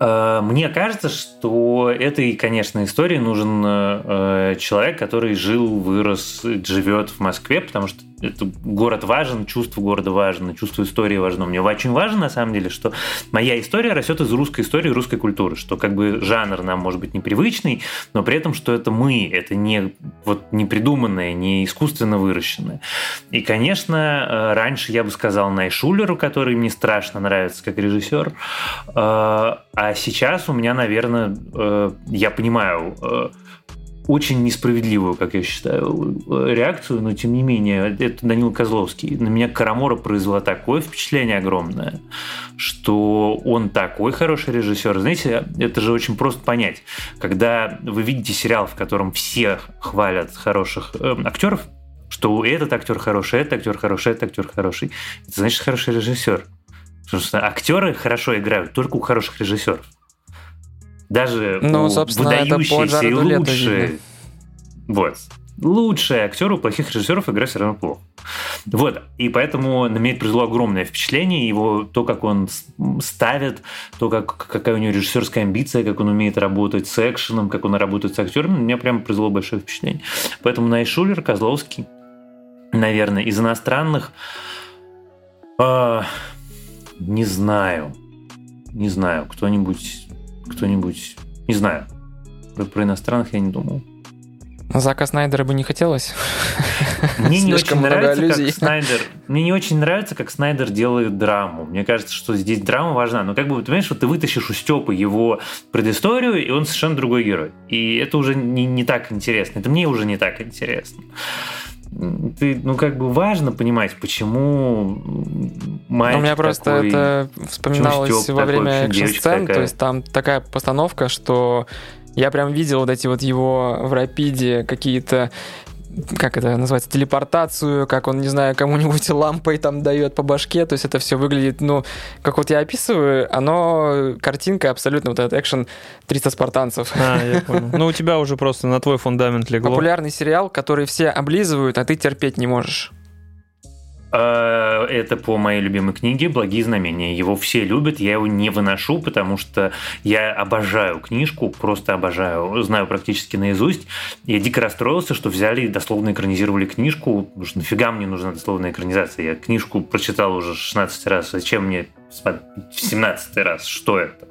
Speaker 2: Э, мне кажется, что этой, конечно, истории нужен человек, который жил, вырос, живет в Москве, потому что это город важен, чувство города важно, чувство истории важно. Мне очень важно, на самом деле, что моя история растет из русской истории, русской культуры, что как бы жанр нам может быть непривычный, но при этом, что это мы, это не, вот, не придуманное, не искусственно выращенное. И, конечно, э, раньше я бы сказал Найшулеру, который мне страшно нравится как режиссер, э, а сейчас у меня, наверное, э, я понимаю, очень несправедливую, как я считаю, реакцию, но тем не менее, это Данил Козловский. На меня Карамора произвела такое впечатление огромное, что он такой хороший режиссер. Знаете, это же очень просто понять. Когда вы видите сериал, в котором все хвалят хороших э, актеров, что этот актер хороший, этот актер хороший, этот актер хороший, это значит хороший режиссер. Потому что актеры хорошо играют только у хороших режиссеров даже ну, выдающиеся и лучшие. Вот. Лучшие актеры у плохих режиссеров играют все равно плохо. Вот. И поэтому на меня это произвело огромное впечатление. Его то, как он ставит, то, как, какая у него режиссерская амбиция, как он умеет работать с экшеном, как он работает с актерами, на меня прямо произвело большое впечатление. Поэтому Найшулер, Козловский, наверное, из иностранных э, не знаю. Не знаю, кто-нибудь кто-нибудь... Не знаю. Про, про иностранных я не думал.
Speaker 3: Зака Снайдера бы не хотелось. [LAUGHS]
Speaker 2: Мне не очень нравится, как Снайдер. Мне не очень нравится, как Снайдер делает драму. Мне кажется, что здесь драма важна. Но как бы, ты понимаешь, вот ты вытащишь у Степы его предысторию, и он совершенно другой герой. И это уже не, не так интересно. Это мне уже не так интересно ты, ну, как бы важно понимать, почему мальчик
Speaker 3: У меня просто
Speaker 2: такой,
Speaker 3: это вспоминалось во время экшн-сцен, то есть там такая постановка, что я прям видел вот эти вот его в рапиде какие-то как это называется, телепортацию, как он, не знаю, кому-нибудь [LAUGHS] лампой там дает по башке, то есть это все выглядит, ну, как вот я описываю, оно, картинка абсолютно вот этот экшен 300 спартанцев.
Speaker 1: А, я [LAUGHS] понял. Ну, у тебя уже просто на твой фундамент легло.
Speaker 3: Популярный сериал, который все облизывают, а ты терпеть не можешь.
Speaker 2: Э, это по моей любимой книге «Благие знамения». Его все любят, я его не выношу, потому что я обожаю книжку, просто обожаю, знаю практически наизусть. Я дико расстроился, что взяли и дословно экранизировали книжку, потому нафига мне нужна дословная экранизация? Я книжку прочитал уже 16 раз, зачем мне в 17 раз, что это?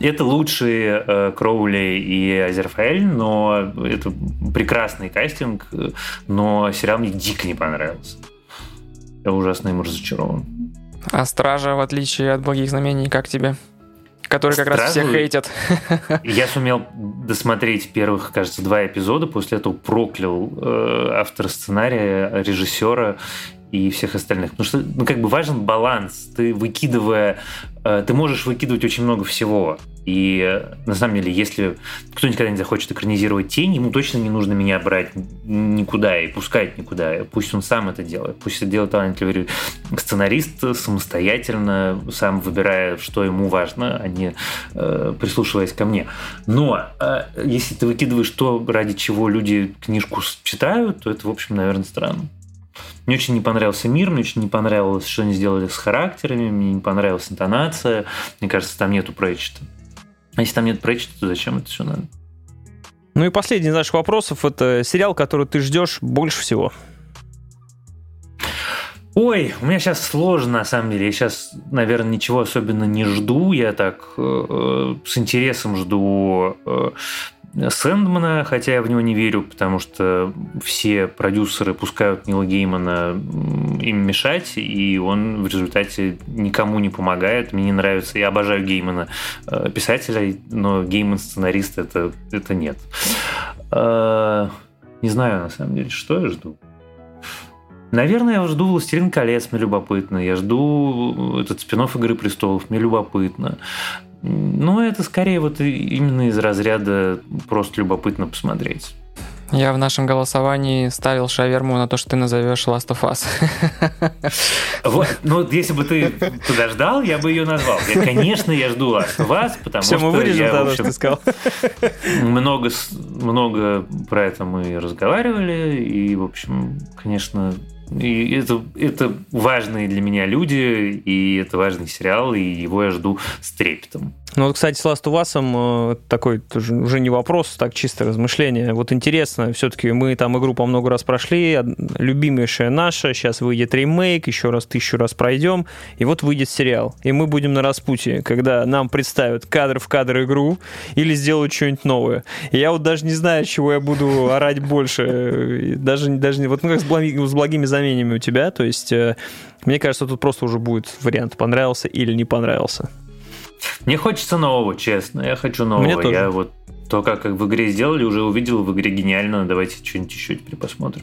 Speaker 2: Это лучшие э, Кроули и Азерфаэль, но это прекрасный кастинг, но сериал мне дико не понравился. Я ужасно им разочарован.
Speaker 3: А Стража, в отличие от Благих Знамений, как тебе? Которые как Стражу... раз все хейтят. [LAUGHS]
Speaker 2: Я сумел досмотреть первых, кажется, два эпизода, после этого проклял э, автора сценария, режиссера и всех остальных. Потому что, ну, как бы важен баланс. Ты выкидывая, э, ты можешь выкидывать очень много всего. И э, на самом деле, если кто никогда не захочет экранизировать тень, ему точно не нужно меня брать никуда и пускать никуда. Пусть он сам это делает. Пусть это делает талантливый сценарист самостоятельно, сам выбирая, что ему важно, а не э, прислушиваясь ко мне. Но э, если ты выкидываешь то, ради чего люди книжку читают, то это, в общем, наверное, странно. Мне очень не понравился мир, мне очень не понравилось, что они сделали с характерами, мне не понравилась интонация. Мне кажется, там нету Прэчета. А если там нет Прэчета, то зачем это все надо?
Speaker 1: Ну и последний из наших вопросов. Это сериал, который ты ждешь больше всего.
Speaker 2: Ой, у меня сейчас сложно, на самом деле. Я сейчас, наверное, ничего особенно не жду. Я так э, с интересом жду э, Сэндмана, хотя я в него не верю, потому что все продюсеры пускают Нила Геймана им мешать, и он в результате никому не помогает. Мне не нравится, я обожаю Геймана э, писателя, но Гейман сценарист это, это нет. Э, не знаю, на самом деле, что я жду. Наверное, я жду «Властелин колец», мне любопытно. Я жду этот спин «Игры престолов», мне любопытно. Но это скорее вот именно из разряда просто любопытно посмотреть.
Speaker 3: Я в нашем голосовании ставил шаверму на то, что ты назовешь Last of Us. [LAUGHS]
Speaker 2: Вот, ну, если бы ты подождал, я бы ее назвал. Я, конечно, я жду Last of Us, потому Все, что мы вырежем я, того, что ты сказал. Много, много про это мы разговаривали, и, в общем, конечно, и это, это важные для меня люди, и это важный сериал, и его я жду с трепетом.
Speaker 1: Ну вот, кстати, с Last of Us э, такой тоже уже не вопрос, так чисто размышление. Вот интересно, все-таки мы там игру по много раз прошли, любимейшая наша, сейчас выйдет ремейк, еще раз тысячу раз пройдем, и вот выйдет сериал. И мы будем на распутье, когда нам представят кадр в кадр игру или сделают что-нибудь новое. И я вот даже не знаю, чего я буду орать больше. Даже, даже вот ну, как с, благими, с благими заменями у тебя, то есть э, мне кажется, тут просто уже будет вариант понравился или не понравился.
Speaker 2: Мне хочется нового, честно. Я хочу нового. Мне тоже. Я вот то, как в игре сделали, уже увидел в игре гениально. Давайте что-нибудь еще теперь посмотрим.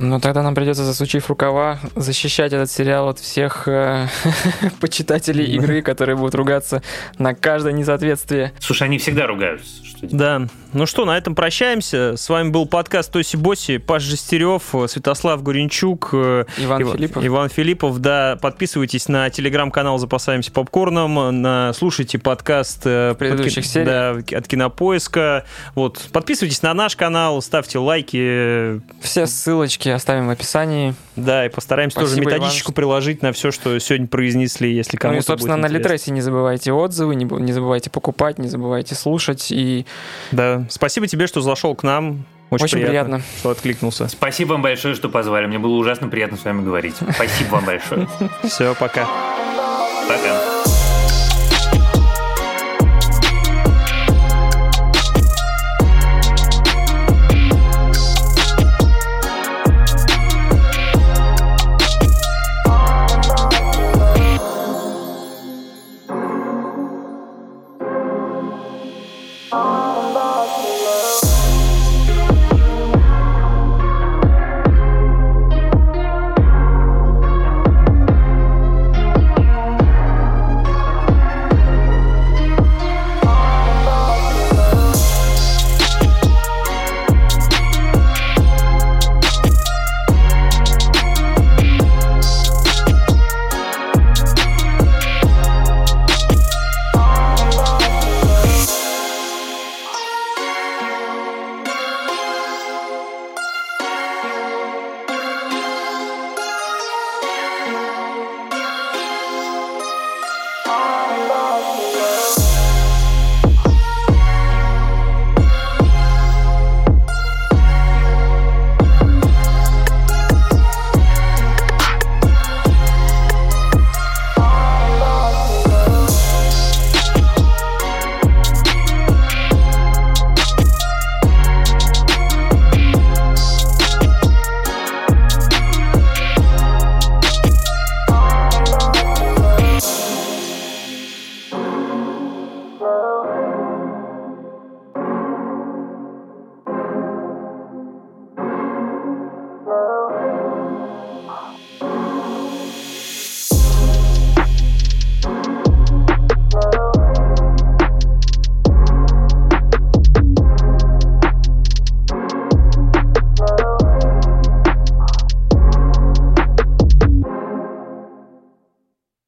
Speaker 3: Ну, тогда нам придется, засучив рукава, защищать этот сериал от всех э, [LAUGHS] почитателей игры, которые будут ругаться на каждое несоответствие.
Speaker 2: Слушай, они всегда ругаются.
Speaker 1: Что да. Ну что, на этом прощаемся. С вами был подкаст Тоси Боси, Паш Жестерев, Святослав Гуренчук,
Speaker 3: э, Иван Ив... Филиппов.
Speaker 1: Иван Филиппов. Да, подписывайтесь на телеграм-канал «Запасаемся попкорном», на... слушайте подкаст
Speaker 3: э, предыдущих под...
Speaker 1: Да, от Кинопоиска. Вот. Подписывайтесь на наш канал, ставьте лайки.
Speaker 3: Все ссылочки оставим в описании.
Speaker 1: Да, и постараемся Спасибо, тоже методичку Иван. приложить на все, что сегодня произнесли, если кому-то Ну и,
Speaker 3: собственно,
Speaker 1: на
Speaker 3: Литресе не забывайте отзывы, не, не забывайте покупать, не забывайте слушать. И...
Speaker 1: Да, спасибо тебе, что зашел к нам. Очень,
Speaker 3: Очень приятно, приятно,
Speaker 1: что откликнулся.
Speaker 2: Спасибо вам большое, что позвали. Мне было ужасно приятно с вами говорить. Спасибо вам большое. [LAUGHS]
Speaker 1: Все, пока.
Speaker 2: Пока.